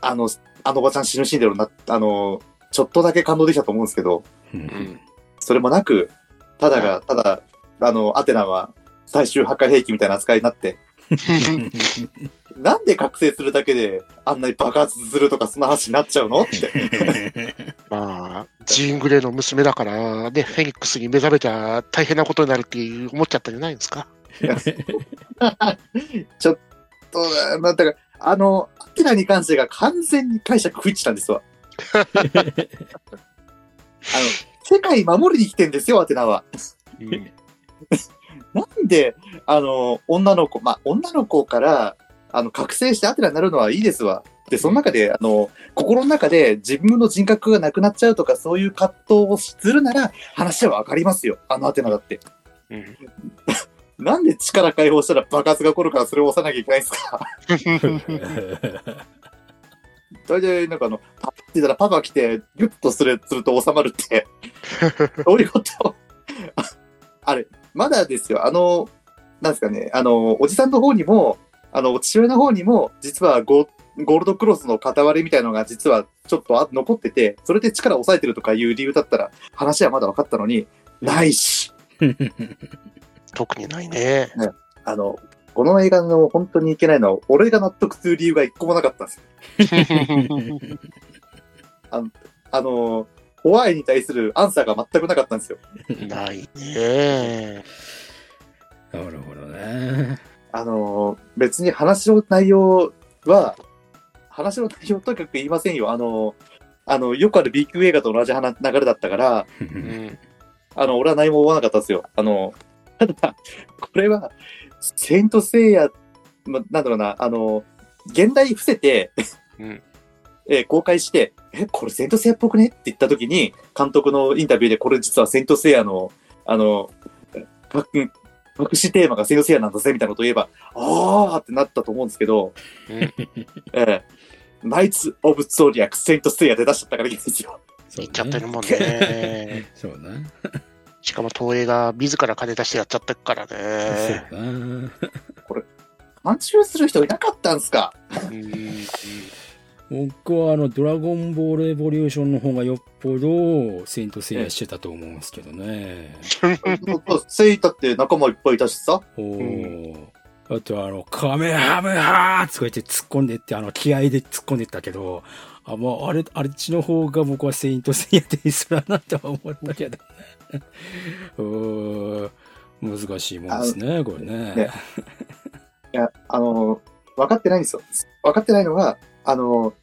あの、あのおばちゃん死ぬシーンでな、あの、ちょっとだけ感動できたと思うんですけど、ううんん。それもなく、ただが、ただ、あの、アテナは最終破壊兵器みたいな扱いになって、[LAUGHS] なんで覚醒するだけであんなに爆発するとかそんな話になっちゃうのって。[LAUGHS] まあ、ジーン・グレーの娘だから、ね、フェニックスに目覚めちゃ大変なことになるって思っちゃったんじゃないんですか？ちょっと、まあ、だから、あの、アテナに関してが完全に解釈不一致なんですわ。[LAUGHS] あの、世界守りに来てんですよ、アテナは。うん。なんで、あの、女の子、まあ、女の子から、あの、覚醒してアテナになるのはいいですわ。で、その中で、あの、心の中で自分の人格がなくなっちゃうとか、そういう葛藤をするなら、話はわかりますよ。あのアテナだって。うんなんで力解放したら爆発が起こるからそれを押さなきゃいけないんですか？[LAUGHS] 大体、なんかあの、パッて言ったらパパ来て、ギュッとする、すると収まるって。[LAUGHS] どういうことああれ、まだですよ。あの、なんですかね、あの、おじさんの方にも、あの、父親の方にも、実はゴゴールドクロスの片割れみたいのが実はちょっとあ残ってて、それで力を抑えてるとかいう理由だったら、話はまだ分かったのに、ないし。[LAUGHS] 特にないね。あの、この映画の本当にいけないのは、俺が納得する理由が一個もなかったんですよ。[LAUGHS] あの、ホワイに対するアンサーが全くなかったんですよ。ないね。なるほどね。あの、別に話の内容は、話の内容とにかく言いませんよ。あの、あの、よくある B 級映画と同じ話流れだったから、うん。あの、俺は何も思わなかったんですよ。あの、ただ、これは、セイントセイヤ、ま、なんだろうな、あの、現代伏せて、うんえー公開して、え、これセイントセイヤっぽくね？って言った時に、監督のインタビューで、これ実はセイントセイヤの、あの、隠隠しテーマがセイントセイヤなんだぜ、みたいなことを言えば、あーってなったと思うんですけど、うんえーナイツ・オブ・ゾーリアック、セイントセイヤで出しちゃったからいいんですよ。そう行っちゃってるもんね。[LAUGHS] そうな。しかも東映が自ら金出してやっちゃってるからそうね。な。監修する人いなかったんすか？うん僕はあの、ドラゴンボールエボリューションの方がよっぽど、セイントセイヤしてたと思うんですけどね。セイタって仲間いっぱいいたしさ。おー。あとあの、カメハメハーとか言って突っ込んでって、あの、気合で突っ込んでったけど、あ、まあ、あれ、あれっちの方が僕はセイントセイヤテイストだなとは思ったけどね。[LAUGHS] うーん。難しいもんですね、これね。ねいや、あの、分かってないんですよ。分かってないのは、あの、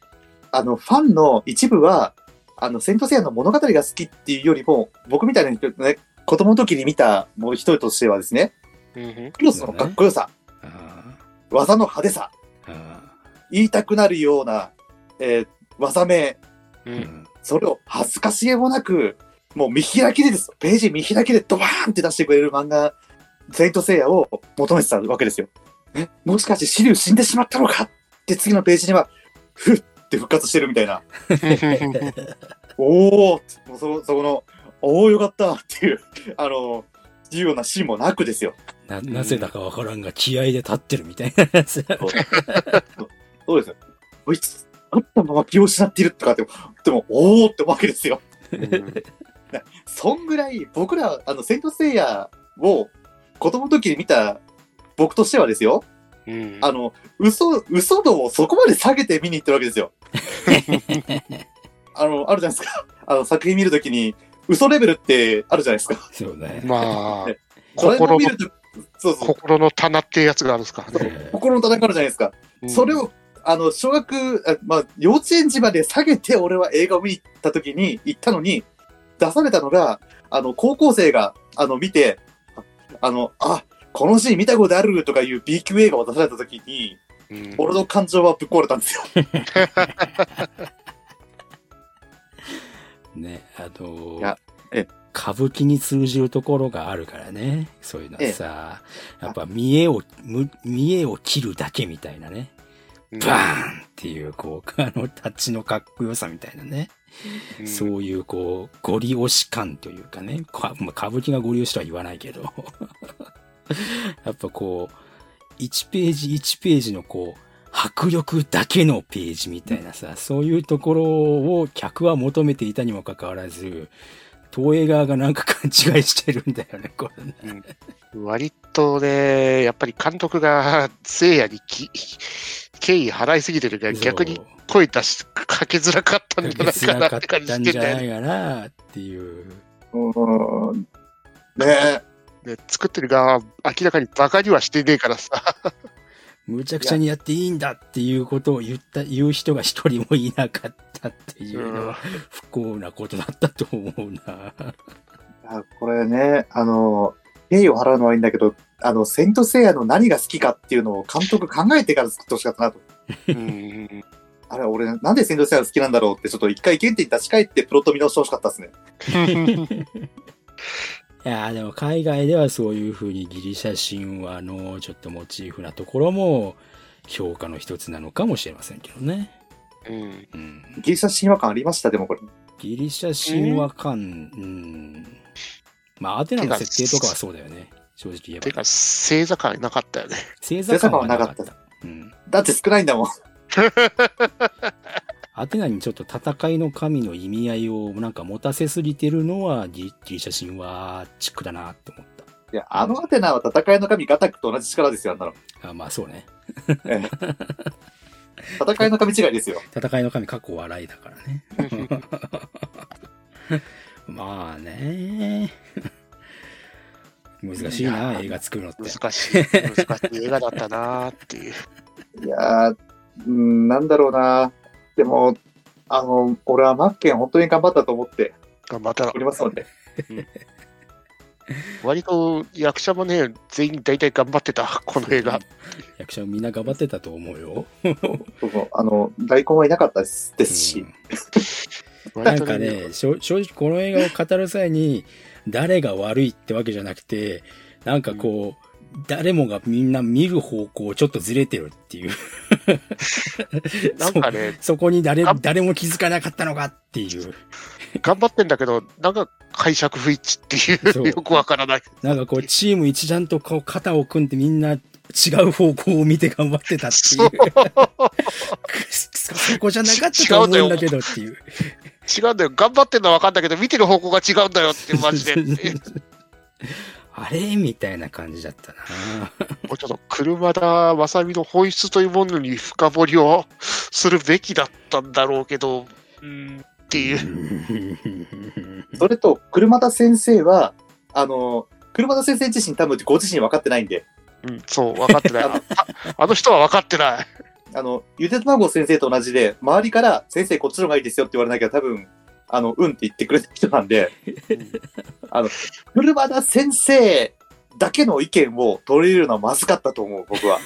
あの、ファンの一部は、あの、セイントセイヤの物語が好きっていうよりも、僕みたいな人ね、子供の時に見たもう一人としてはですね、うんクロスのかっこよさ、あ技の派手さ、言いたくなるような、えー技名、うんん。それを恥ずかしげもなく、もう見開きでですよ。ページ見開きでドバーンって出してくれる漫画、セイントセイヤを求めてたわけですよ。え、もしかしてシリウ死んでしまったのかって次のページには、ふって復活してるみたいな。[LAUGHS] おーもうそ、そこの、おーよかったっていう、あの、いうようなシーンもなくですよ。な、なぜだかわからんが気合で立ってるみたいなやつ。そうですよ。こいつ、あったまま気を失っているとかって、でも、おーってわけですよ。そんぐらい、僕ら、あの、セイントセイヤを子供の時に見た僕としてはですよ、うんあの、嘘、嘘度をそこまで下げて見に行ってるわけですよ。[LAUGHS] あの、あるじゃないですか。あの、作品見るときに、嘘レベルってあるじゃないですか。そうね。まあ、心のを見ると、そうそう、心の棚ってやつがあるんですか心の戦いあるじゃないですか。うんそれを、あの、小学、あまあ、幼稚園児まで下げて俺は映画を見に行った時に、行ったのに、出されたのが、あの、高校生が、あの、見て、あの、あ、このシーン見たことあるとかいう B 級映画を出された時に、うん俺の感情はぶっ壊れたんですよ。[LAUGHS] ね、あのいやえ歌舞伎に通じるところがあるからね。そういうのはさ、やっぱ見栄を、む見栄を切るだけみたいなね。うんバーンっていう、こう、あの、タッチのかっこよさみたいなね。うんそういう、こう、ゴリ押し感というかね。かまあ歌舞伎がゴリ押しとは言わないけど。[LAUGHS] やっぱこう、1ページ1ページのこう、迫力だけのページみたいなさ、そういうところを客は求めていたにもかかわらず、東映側がなんか勘違いしてるんだよね、これね。割とね、やっぱり監督が [LAUGHS] 聖夜にき敬意払いすぎてるから逆に声出し、かけづらかったんじゃない別かなかってたなっ感じんじゃなしてんだよね。いかなっていう。うん。ねで作ってる側は明らかにバカにはしてねえからさ。むちゃくちゃにやっていいんだっていうことを言った、言う人が一人もいなかったっていうのは不幸なことだったと思うな。あこれね、あの、敬意を払うのはいいんだけど、あの、セイントセイヤの何が好きかっていうのを監督考えてから作ってほしかったなと。うんあれ、俺、なんでセイントセイヤ好きなんだろうって、ちょっと一回原点に立ち返ってプロット見直してほしかったですね。[LAUGHS] いやーでも海外ではそういう風にギリシャ神話のちょっとモチーフなところも評価の一つなのかもしれませんけどね。うんうん、ギリシャ神話感ありました、でもこれ。ギリシャ神話感、うん。まあアテナの設定とかはそうだよね。正直言えば。てか、星座感なかったよね。星座感はなかった。星座感はうん。だって少ないんだもん。[LAUGHS] アテナにちょっと戦いの神の意味合いをなんか持たせすぎてるのはギギリシャ神話チックだなって思っいや、あのアテナは戦いの神ガタクと同じ力ですよ、あんなの。た。あまあそうね。ええ戦いの神違いですよ。戦いの神過去笑いだからね。[LAUGHS] まあね。難しいな、映画作るのって。難しい、難しい映画だったなーっていう。いやー、うん、なんだろうな。でも、あの、俺はマッケン本当に頑張ったと思って頑張ったらおりますので。割と役者もね、全員大体頑張ってた、この映画。役者もみんな頑張ってたと思うよ。そうそうあの、大根はいなかったですですし。うん [LAUGHS] なんかね、正直この映画を語る際に、誰が悪いってわけじゃなくて、なんかこう、誰もがみんな見る方向をちょっとずれてるっていう。[LAUGHS] なんかね、そそこに誰あ、誰も気づかなかったのかっていう。頑張ってんだけど、なんか解釈不一致っていう、よくわからない。なんかこう、チーム一段とこう肩を組んでみんな違う方向を見て頑張ってたっていう。そ [LAUGHS] こじゃなかったと思うんだけどっていう。違うんだよ。頑張ってんのはわかんだけど、見てる方向が違うんだよって、マジで。[LAUGHS] あれ？みたいな感じだったな。[LAUGHS] もうちょっと車田正美の本質というものに深掘りをするべきだったんだろうけど、うん、っていう。それと、車田先生は、あの、車田先生自身多分ご自身分かってないんで、うん、そう、分かってない。[LAUGHS] ああの人は分かってない。あの、ゆで卵先生と同じで、周りから先生こっちの方がいいですよって言われなきゃ多分、あの、うんって言ってくれた人なんで、あの、車田先生だけの意見を取り入れるのはまずかったと思う、僕は。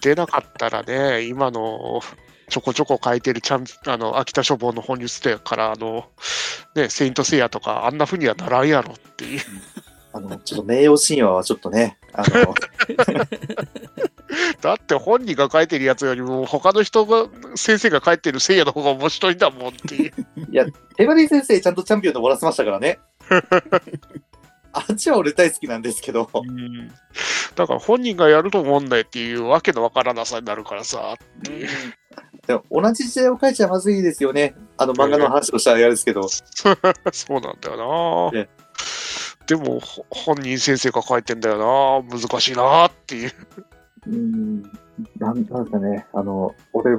出なかったらね、今のちょこちょこ書いてるチャンあの秋田書房の本日でから、あの、ね、セイントセイヤとか、あんな風にはならんやろっていう。あの、ちょっと名誉神話はちょっとね、あの、[LAUGHS] [LAUGHS] だって本人が書いてるやつよりも、他の人が、先生が書いてるセイヤの方が面白いんだもんっていう。[LAUGHS] いや、手張り先生ちゃんとチャンピオンで終わらせましたからね。[LAUGHS] あっちは俺大好きなんですけど、うんだから本人がやると思うんだよっていうわけのわからなさになるからさ、でも同じ時代を書いちゃまずいですよね。あの漫画の話をしたら嫌ですけど。そうなんだよなえ。でも、ほ本人先生が書いてんだよな。難しいなっていう。うん、なんなんですかね、あの、俺、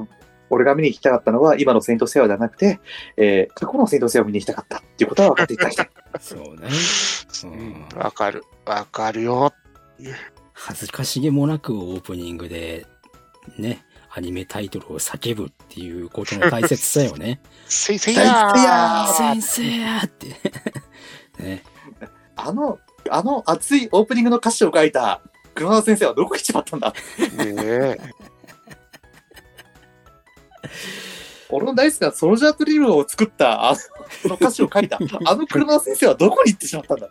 俺が見に行きたかったのは、今のセイントセイヤではなくて、えー過去のセイントセイヤを見に行きたかったっていうことは分かっていただきたい。[LAUGHS] そうね。うんわかる。わかるよ。恥ずかしげもなくオープニングで、ね、アニメタイトルを叫ぶっていうことの大切さよね。せいせいせいせいややー先生やって。[LAUGHS] ね。あの、あの熱いオープニングの歌詞を書いた熊田先生はどこ行っちまったんだ？ねえ。俺の大好きなソルジャートリムを作った、あの歌詞を書いた、あの車田先生はどこに行ってしまったんだ？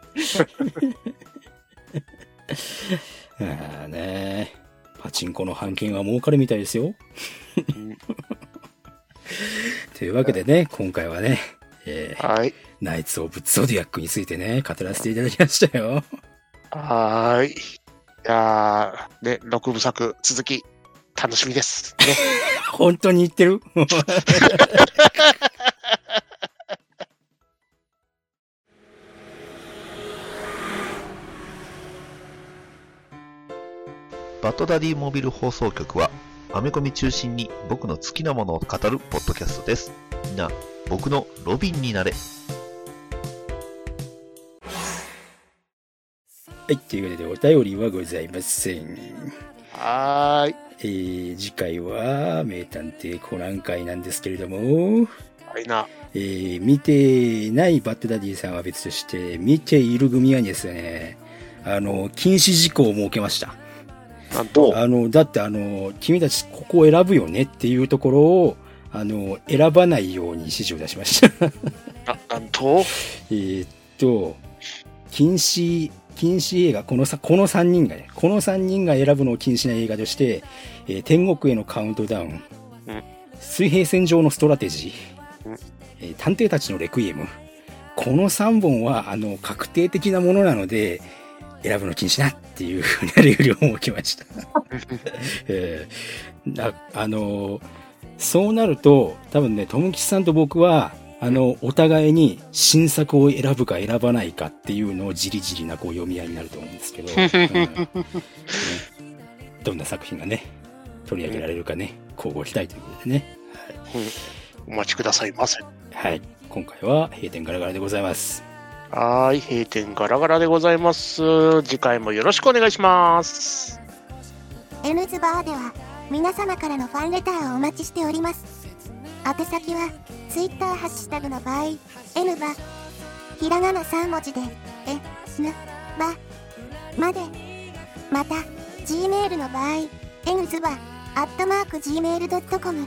ああね。パチンコの半券は儲かるみたいですよ。というわけでね、今回はね、えーはい。ナイツ・オブ・ゾディアックについてね、語らせていただきましたよ。はーい。いやー、ね、6部作、続き、楽しみです。ね。[LAUGHS] 本当に言ってる？[LAUGHS] バッドダディモビル放送局は、アメコミ中心に僕の好きなものを語るポッドキャストです。みんな、僕のロビンになれ。はい、というわけでお便りはございません。はーい。えー次回は名探偵コナン会なんですけれども、はいな。えー見てないバッドダディさんは別として、見ている組はですね、あの、禁止事項を設けました。なんと、あの、だってあの、君たちここを選ぶよねっていうところを、あの、選ばないように指示を出しました。[LAUGHS] ななんと、えーっと、禁止、禁止映画、このさ、この3人がね、この3人が選ぶのを禁止な映画として、えー天国へのカウントダウン、うん水平線上のストラテジー、うんえー探偵たちのレクイエム。この3本は、あの、確定的なものなので、選ぶの禁止なっていうふうなルールを設けました。[LAUGHS] えーなあのそうなると多分ね友吉さんと僕はあのお互いに新作を選ぶか選ばないかっていうのをじりじりなこう読み合いになると思うんですけど、[LAUGHS] うんねどんな作品がね取り上げられるかね交互期待ということでねお待ちくださいませ。はい今回は閉店ガラガラでございますはーい。閉店ガラガラでございます。次回もよろしくお願いします。N ズバーでは皆様からのファンレターをお待ちしております宛先は Twitter ハッシュタグの場合 N バひらがな3文字でえぬばまで。また Gmail の場合 N ズバアットマーク Gmail.com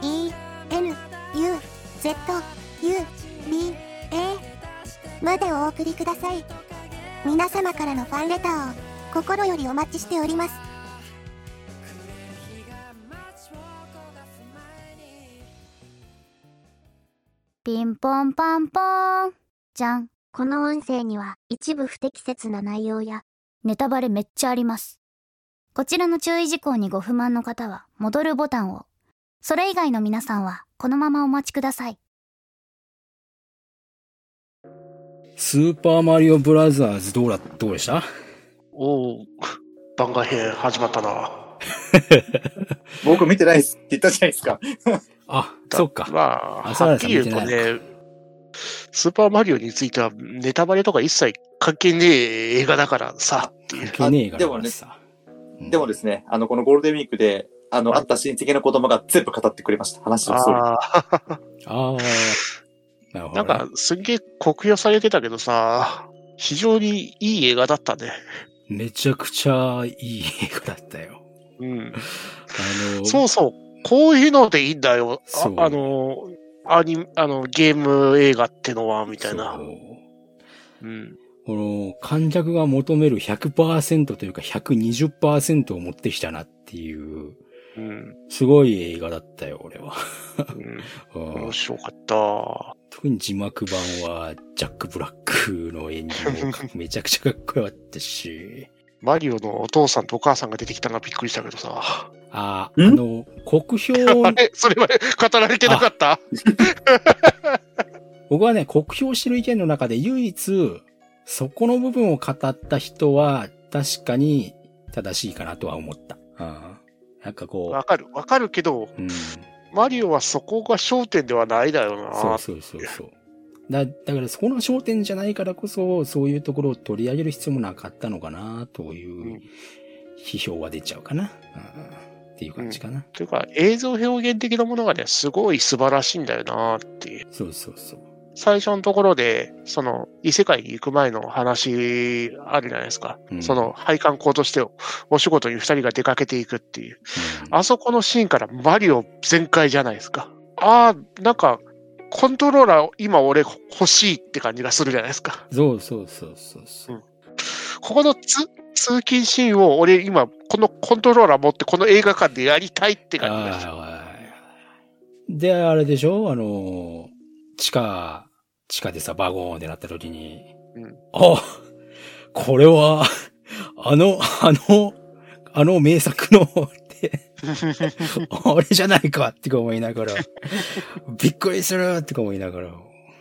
E N U Z U B A までお送りください。皆様からのファンレターを心よりお待ちしております。ピンポンパンポーン。じゃん。この音声には一部不適切な内容やネタバレめっちゃあります。こちらの注意事項にご不満の方は、戻るボタンを。それ以外の皆さんは、このままお待ちください。スーパーマリオブラザーズどうだ、どうでした？おお、[LAUGHS] 番外編始まったな。[LAUGHS] 僕見てないですって言ったじゃないですか。あ、そっか。まあ、はっきり言うとね、スーパーマリオについてはネタバレとか一切関係ねえ映画だからさ、っていう。関係ねえからでもねさ。うんでもですね、あの、このゴールデンウィークで、あの、会った親戚の子供が全部語ってくれました。話をそうああ、あ [LAUGHS] あ。なるほど、ね。なんか、すんげえ酷評されてたけどさ、非常にいい映画だったね。めちゃくちゃいい映画だったよ。うん。あの、そうそう。こういうのでいいんだよ。ああの、アニあの、ゲーム映画ってのは、みたいなそ。ううん。この、観客が求める100%というか120%を持ってきたなっていう、うん。すごい映画だったよ、俺は。うん。[LAUGHS] うん面白かった。特に字幕版は、ジャック・ブラックの演技もめちゃくちゃかっこよかったし、マリオのお父さんとお母さんが出てきたのがびっくりしたけどさ。あ、あんの、国評、[LAUGHS] あれ？それは語られてなかった？僕はね、国評してる意見の中で唯一、そこの部分を語った人は、確かに正しいかなとは思った。うん、なんかこわかる。わかるけど、う、うん、マリオはそこが焦点ではないだよな。そうそうそうそう。だ、だからそこの焦点じゃないからこそ、そういうところを取り上げる必要もなかったのかな、といううん批評は出ちゃうかな。うん、っていう感じかな。というか、映像表現的なものがね、すごい素晴らしいんだよなっていう。そうそうそう。最初のところで、その、異世界に行く前の話あるじゃないですか。うんその、配管工としてお仕事に二人が出かけていくっていう。うんあそこのシーンからマリオ全開じゃないですか。ああ、なんか、コントローラー今俺欲しいって感じがするじゃないですか。そうそうそうそうそう。ここのつ通勤シーンを俺今このコントローラー持ってこの映画館でやりたいって感じがした。はいで、あれでしょ？あの、地下、地下でさ、バゴーンってなった時に、うんあこれは、あの、あの、あの名作の、って、あれじゃないかってか思いながら、びっくりするってか思いながら、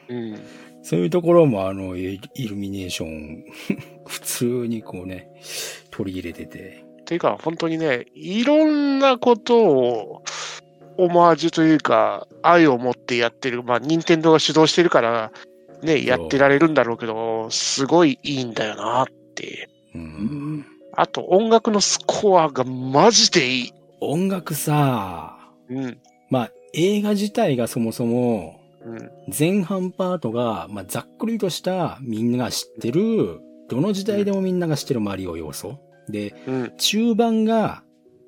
うんそういうところもあの、イイルミネーション、[LAUGHS] 普通にこうね、取り入れてて、ていうか本当にね、いろんなことをオマージュというか愛を持ってやってる。まあ、任天堂が主導してるからね、やってられるんだろうけど、すごいいいんだよなって。うんあと音楽のスコアがマジでいい。音楽さ、うん。まあ、映画自体がそもそも、うん。前半パートが、まあ、ざっくりとしたみんなが知ってる、どの時代でもみんなが知ってるマリオ要素。で、うん。中盤が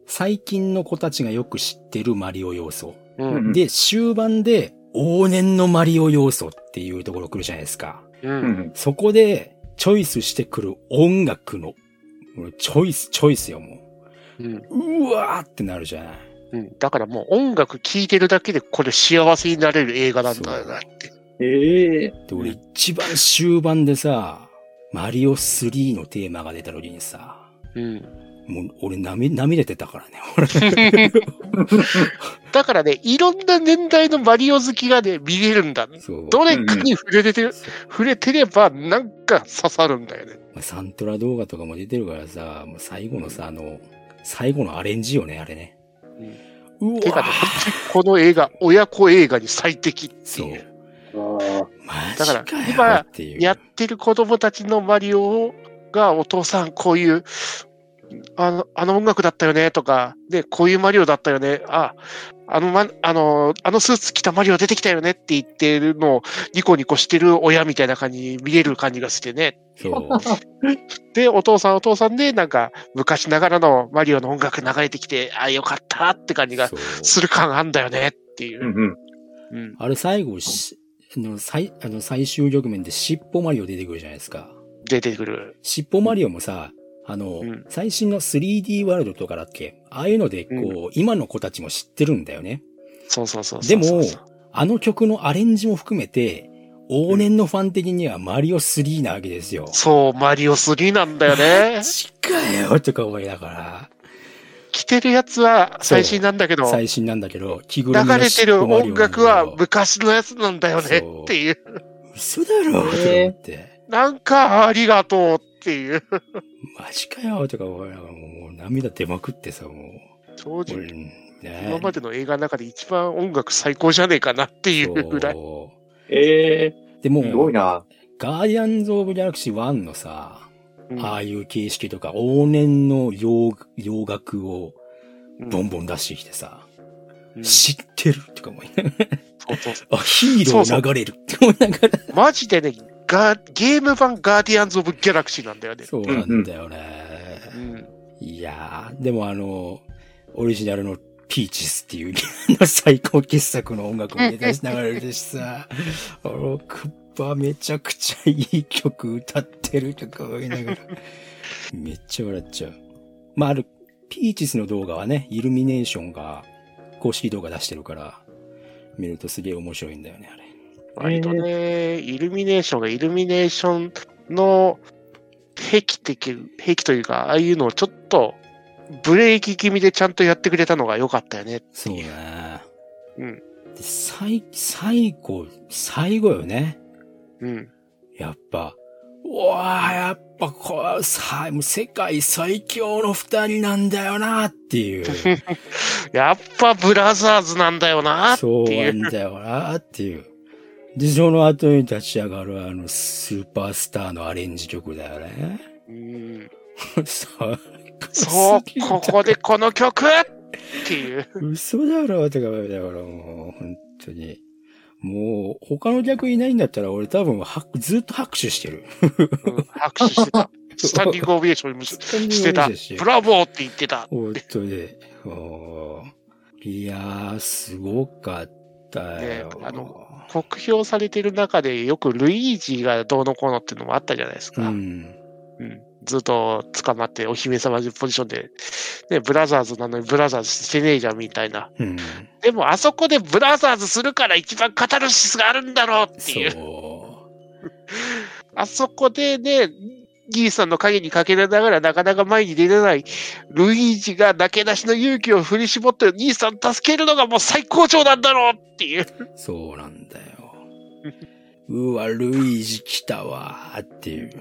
最近の子たちがよく知ってるマリオ要素。うん。うんで、終盤で往年のマリオ要素っていうところ来るじゃないですか。う。うんん。そこでチョイスしてくる音楽の、チョイス、チョイスよ、もうん。う。うわーってなるじゃない。うん。だからもう音楽聴いてるだけでこれ幸せになれる映画なんだよなって。ええで、俺一番終盤でさ、マリオ3のテーマが出た時にさ、うん。もう俺涙、涙出たからね、俺。[LAUGHS] だからね、いろんな年代のマリオ好きがね、見れるんだ。そう。どれかに触れててる、触れてればなんか刺さるんだよね。まあサントラ動画とかも出てるからさ、もう最後のさ、あの、最後のアレンジよね、あれね。うわてかね、この映画、親子映画に最適ってそういう。。マだから今。やってる子供たちのマリオが、お父さん、こういう、あの、あの音楽だったよね、とか、で、こういうマリオだったよね、あ、あの、ま、あの、あのスーツ着たマリオ出てきたよねって言ってるのを、ニコニコしてる親みたいな感じに見える感じがしてね。そう。[LAUGHS] で、お父さんお父さんで、なんか、昔ながらのマリオの音楽流れてきて、あ、よかったって感じがする感あんだよねっていうう。んうん。うん。あれ最後し、あの、最、あの、最終局面で尻尾マリオ出てくるじゃないですか。出てくる。尻尾マリオもさ、あの、うん。最新の 3D ワールドとかだっけ？ああいうので、こう、今の子たちも知ってるんだよね。そうそうそうそでもあの曲のアレンジも含めて、往年のファン的にはマリオ3なわけですよ。そう、マリオ3なんだよね。マ。ジかよとか思いながら、着てるやつは最新なんだけど、最新なんだけど、着ぐるみの流れてる音楽は昔のやつなんだよねっていう。嘘だろとか思って、なんかありがとうっていう。マジかよとか思いながら、もう涙出まくってさ、もう。正俺直、ね今までの映画の中で一番音楽最高じゃねえかなっていうぐらい。そええうでも、すごいな。ガーディアンズ・オブ・ギャラクシー1のさ、うんああいう形式とか、往年の洋洋楽をうんボンボン出してきてさ、うん知ってるとか思いながら、そうそうそ [LAUGHS] あ、ヒーロー流れるって思いながら。うマジでね、ガゲーム版ガーディアンズ・オブ・ギャラクシーなんだよね。そうなんだよね。うんいやー、でもあの、オリジナルのピーチスっていう最高傑作の音楽も出しながらでしさ、[LAUGHS] あの、クッパめちゃくちゃいい曲歌ってるとか思いながら、めっちゃ笑っちゃう。まあ、ある、ピーチスの動画はね、イルミネーションが公式動画出してるから、見るとすげえ面白いんだよね、あれ。割とね、イルミネーションがイルミネーションの壁的、壁というか、ああいうのをちょっとブレーキ気味でちゃんとやってくれたのが良かったよねってそういう。ね。うん。で、最、最後、最後よね。うん。やっぱ、うわあ、やっぱこう、さ、もう世界最強の二人なんだよなっていう。[LAUGHS] やっぱブラザーズなんだよなってそういなんう。だよなっていう。で、その後に立ち上がるあのスーパースターのアレンジ曲だよね。うんそう。ここでこの曲っていう。嘘だろってか、だからもう、本当に。もう、他の客いないんだったら俺多分はずっと拍手してる。うん拍手してた。スタンディングオベーションもししてた。ブラボーって言ってた。本当に。いやー、すごかったよ。ねあの酷評されてる中でよくルイージがどうのこうのっていうのもあったじゃないですか。うん。うんずっと捕まってお姫様ポジションで、ね、ブラザーズなのにブラザーズしてねえじゃんみたいな。うん。でもあそこでブラザーズするから一番カタルシスがあるんだろうっていう。そ [LAUGHS] あそこでね、ギーさんの影にかけられながらなかなか前に出れないルイージがなけなしの勇気を振り絞って兄さん助けるのがもう最高潮なんだろうっていう。う。そうなんだよ。うわ、ルイージ来たわーっていう。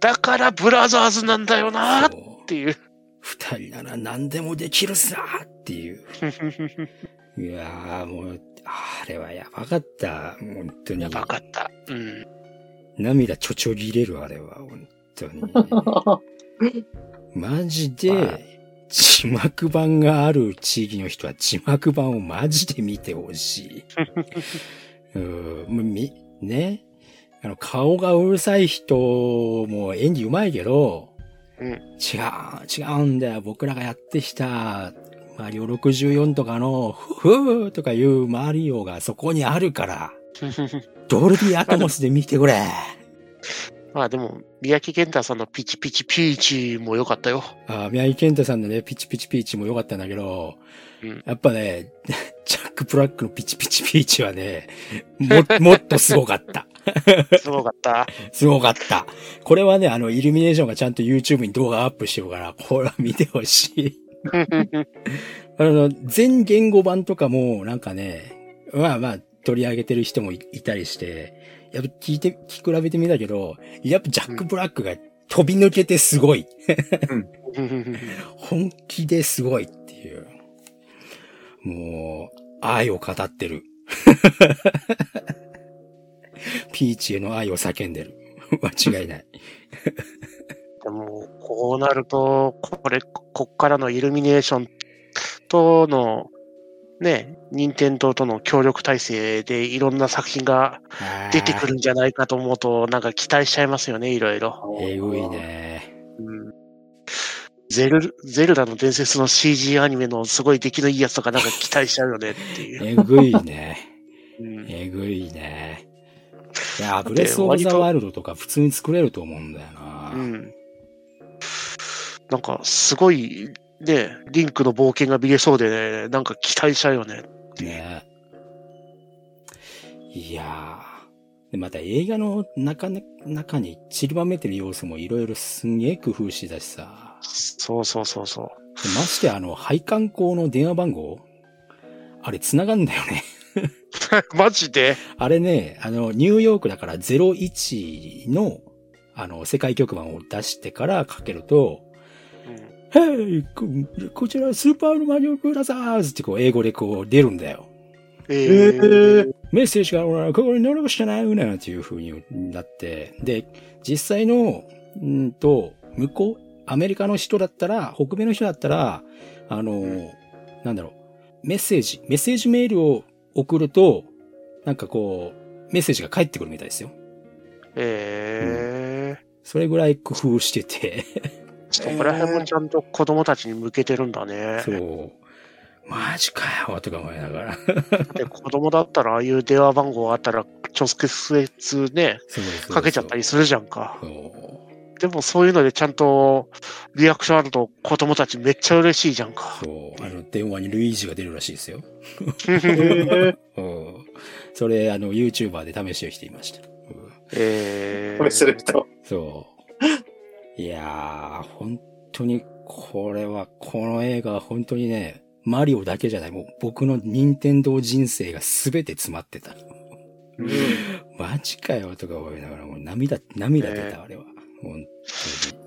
だからブラザーズなんだよなっていう。二人なら何でもできるさーっていう。[LAUGHS] いやーもう、あれはやばかった。本当に。やばかった。うん。涙ちょちょぎれる、あれは。本当に。[LAUGHS] マジで、字幕版がある地域の人は字幕版をマジで見てほしい。[LAUGHS] うん、み、ね。あの、顔がうるさい人も演技うまいけど、うん違う、違うんだよ。僕らがやってきた、マリオ64とかの、ふふーとかいうマリオがそこにあるから、[LAUGHS] ドルビーアトモスで見てくれ。まあでも、宮城健太さんのピチピチピーチも良かったよ。あ宮城健太さんのね、ピチピチピーチも良かったんだけど、うんやっぱね、[LAUGHS] ジャック・ブラックのピチピチピーチはね、も、[LAUGHS] もっとすごかった。[LAUGHS] すごかった。すごかった。これはね、あの、イルミネーションがちゃんと YouTube に動画アップしてるから、これは見てほしい。あの、全言語版とかも、なんかね、まあまあ、取り上げてる人もいいたりして、やっぱ聞いて、聞き比べてみたけど、やっぱジャック・ブラックが飛び抜けてすごい。[LAUGHS] 本気ですごいっていう。もう、愛を語ってる。[LAUGHS] ピーチへの愛を叫んでる。[LAUGHS] 間違いない。でも、こうなると、これ、こっからのイルミネーションとの、ね、任天堂との協力体制でいろんな作品が出てくるんじゃないかと思うと、なんか期待しちゃいますよね、いろいろ。えぐいね。うんゼル、ゼルダの伝説の CG アニメのすごい出来のいいやつとかなんか期待しちゃうよねっていう。えぐいね。うんえぐいね。いや、ブレスオブザワールドとか普通に作れると思うんだよな。うん。なんか、すごい、ね、リンクの冒険が見れそうで、ね、なんか期待しちゃうよね。ねいやー。で、また映画の中ね中に散りばめてる要素もいろいろすんげえ工夫してたしさ。そうそうそうそう。でましてあの、配管工の電話番号？あれ繋がんだよね。[LAUGHS] マジで？あれね、あの、ニューヨークだから01の、あの、世界局番を出してからかけると、Hey! ここちらスーパーマリオブラザーズってこう英語でこう出るんだよ。ええーー、メッセージがほらここに乗るしてないなっていう風になって、で、実際の、んーと、向こう、アメリカの人だったら、北米の人だったら、あの、なんだろう、メッセージ、メッセージメールを送ると、なんかこう、メッセージが返ってくるみたいですよ。えそれぐらい工夫してて、ー、そこら辺もちゃんと子供たちに向けてるんだね。そう。マジかよ、とか思いながら。[LAUGHS] で子供だったらああいう電話番号あったら直接ね、そうそうそうかけちゃったりするじゃんか。そう。でもそういうのでちゃんとリアクションあると子供たちめっちゃ嬉しいじゃんか。そう。あの、電話にルイージが出るらしいですよ。[LAUGHS] それ、あの、YouTuber で試してきていました。うんえー、試してる人。そう。[LAUGHS] いやー、本当に、これは、この映画は本当にね、マリオだけじゃない、もう僕の任天堂人生が全て詰まってた。マジかよ、とか思いながら、もう涙、涙出た、あれは。本当に。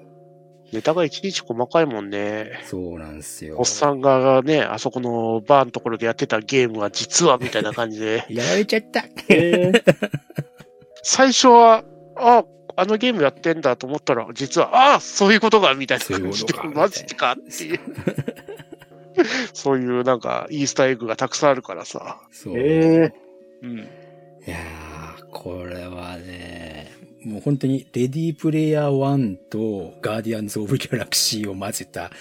ネタがいちいち細かいもんね。そうなんですよ。おっさんがね、あそこのバーのところでやってたゲームは実はみたいな感じで、[LAUGHS] やられちゃった。えー、最初は、あ、あのゲームやってんだと思ったら、実は、あそういうことが、みたいな感じでそういうこと、か [LAUGHS] マジかっていう。そういうなんか、イースターエッグがたくさんあるからさ。そう。えうん。いやー、これはね、もう本当にレディープレイヤー1とガーディアンズ・オブ・ギャラクシーを混ぜた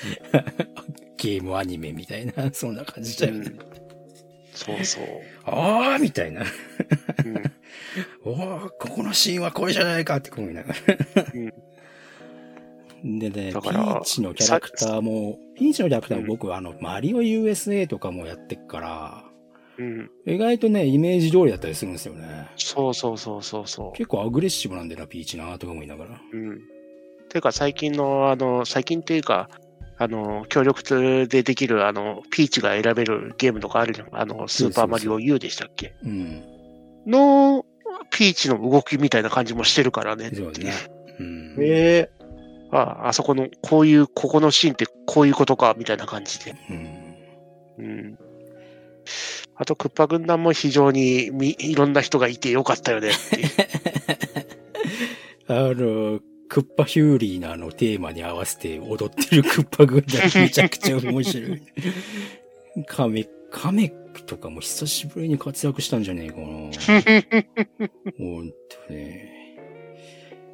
[LAUGHS] ゲームアニメみたいな、そんな感じだよね。そうそう。あーみたいな。うん。[LAUGHS] おーここのシーンはこれじゃないかって思いながら。でね、ピーチのキャラクターも、ピーチのキャラクターも僕はあの、マリオ USA とかもやってっから、うん。意外とね、イメージ通りだったりするんですよね。そうそうそうそうそ結構アグレッシブなんだよな、ピーチなとか思いながら。う。うん。ていうか、最近の、あの、最近っていうか、あの、協力でできる、あの、ピーチが選べるゲームとかあるじゃん。あの、スーパーマリオ U でしたっけ？うん。の、ピーチの動きみたいな感じもしてるからね。そうね。うん。ー、えああそこの、こういう、ここのシーンってこういうことか、みたいな感じで。うん。うん。あと、クッパ軍団も非常にみいろんな人がいてよかったよねっていう。[LAUGHS] あの、クッパヒューリーのあのテーマに合わせて踊ってるクッパ軍団めちゃくちゃ面白い。[LAUGHS] カメ、カメとかも久しぶりに活躍したんじゃねえかな。ほんとね。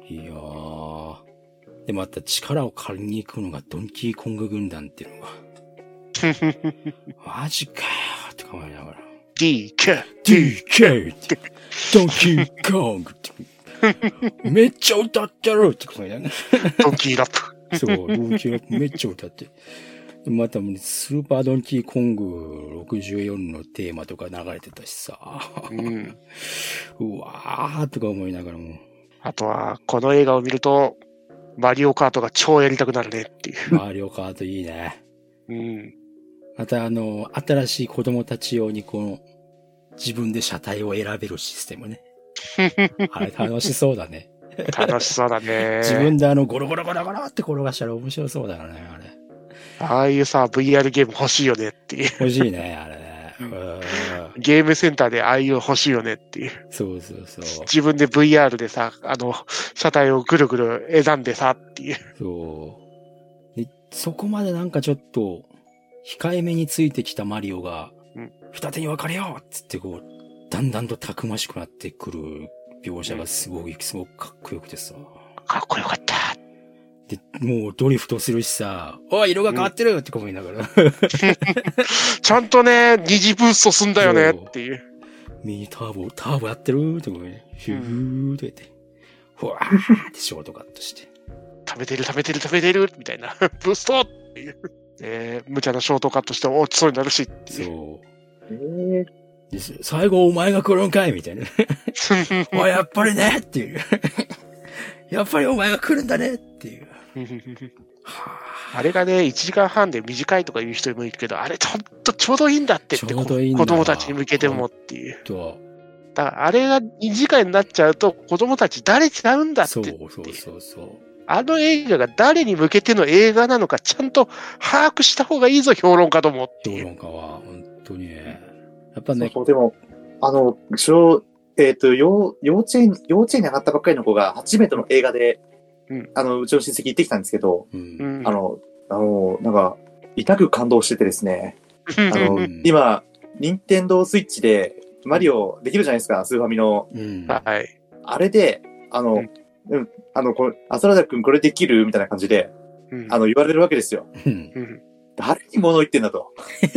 いやー。で、また力を借りに行くのがドンキーコング軍団っていうのが、[LAUGHS] マジかよとか思いながら。DK! DK! って、ドンキーコングって、めっちゃ歌ってるって思いながら。ドンキーラップ。そう、ドンキーラップめっちゃ歌って。でまた、スーパードンキーコング64のテーマとか流れてたしさ。うん。うわーとか思いながらも、あとは、この映画を見ると、マリオカートが超やりたくなるねっていう。マリオカートいいね。うん。またあの、新しい子供たち用にこの、自分で車体を選べるシステムね。あれ楽しそうだね。楽しそうだね。自分であの、ゴロゴロゴロゴロって転がしたら面白そうだよね、あれ。ああいうさ、VR ゲーム欲しいよねっていう。欲しいね、あれね。うんゲームセンターでああいう欲しいよねっていう。そうそうそう。自分で VR でさ、あの、車体をぐるぐる選んでさっていう。そう。で、そこまでなんかちょっと、控えめについてきたマリオがうん、二手に分かれようっつってこう、だんだんとたくましくなってくる描写がすごい、すごくかっこよくてさ。かっこよかった。で、もうドリフトするしさ、おい、色が変わってるって思いながら、ちゃんとね、二次ブーストすんだよねっていう。ミニターボ、ターボやってるって思いね、ヒューって言って、ふわーってショートカットして。食べてる食べてる食べてるみたいな。[LAUGHS] ブーストっていう。えー、無茶なショートカットして落ちそうになるしっていう。そう。えー、です最後お前が来るんかいみたいな。[LAUGHS] おい、やっぱりねっていう。やっぱりお前が来るんだねっていう。は [LAUGHS] あれがね、1時間半で短いとか言う人もいるけど、あれちょっとちょうどいいんだってって、ちょうどいいんだ子供たちに向けてもっていう。だからあれが2時間になっちゃうと、子供たち誰ちゃうんだってそうってそうそうそう。あの映画が誰に向けての映画なのか、ちゃんと把握した方がいいぞ、評論家どもって評いう。論家は、本当にね。やっぱね、そうでも、あの、小、えっ、と、幼幼稚園、幼稚園に上がったばっかりの子が初めての映画で、うんあの、うちの親戚行ってきたんですけど、うんう。んあの、あの、なんか、痛く感動しててですね、あの、うん今、任天堂スイッチで、マリオできるじゃないですか、スーファミの。うん。はい。あれで、あの、うんうん、あの、これ、アスラダ君これできるみたいな感じで、うんあの、言われるわけですよ。うんうん誰に物言ってんだと。[LAUGHS]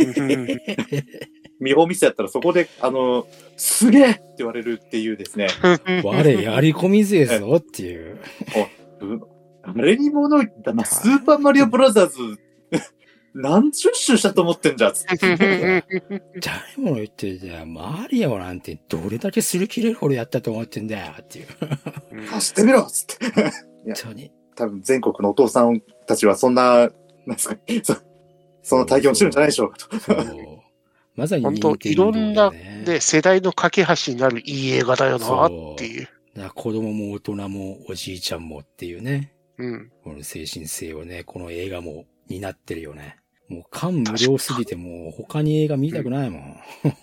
見本見せやったらそこで、あの、すげえって言われるっていうですね。[LAUGHS] 我やり込み勢ぞっていう。うん誰に物言ったな、スーパーマリオブラザーズ、[LAUGHS] 何十周したと思ってんじゃん、つって。[LAUGHS] 誰も言ってるじゃん。マリオなんてどれだけする気れるほどやったと思ってんだよっていう。走ってみろつって。本当に。多分全国のお父さんたちはそんな、なんですか、そその体験をしてるんじゃないでしょうかと。まさに本当、いろんな、で、世代の架け橋になるいい映画だよなっていう。だから子供も大人もおじいちゃんもっていうね。うん。この精神性をね、この映画も担ってるよね。もう感無量すぎてもう他に映画見たくないもん。[LAUGHS]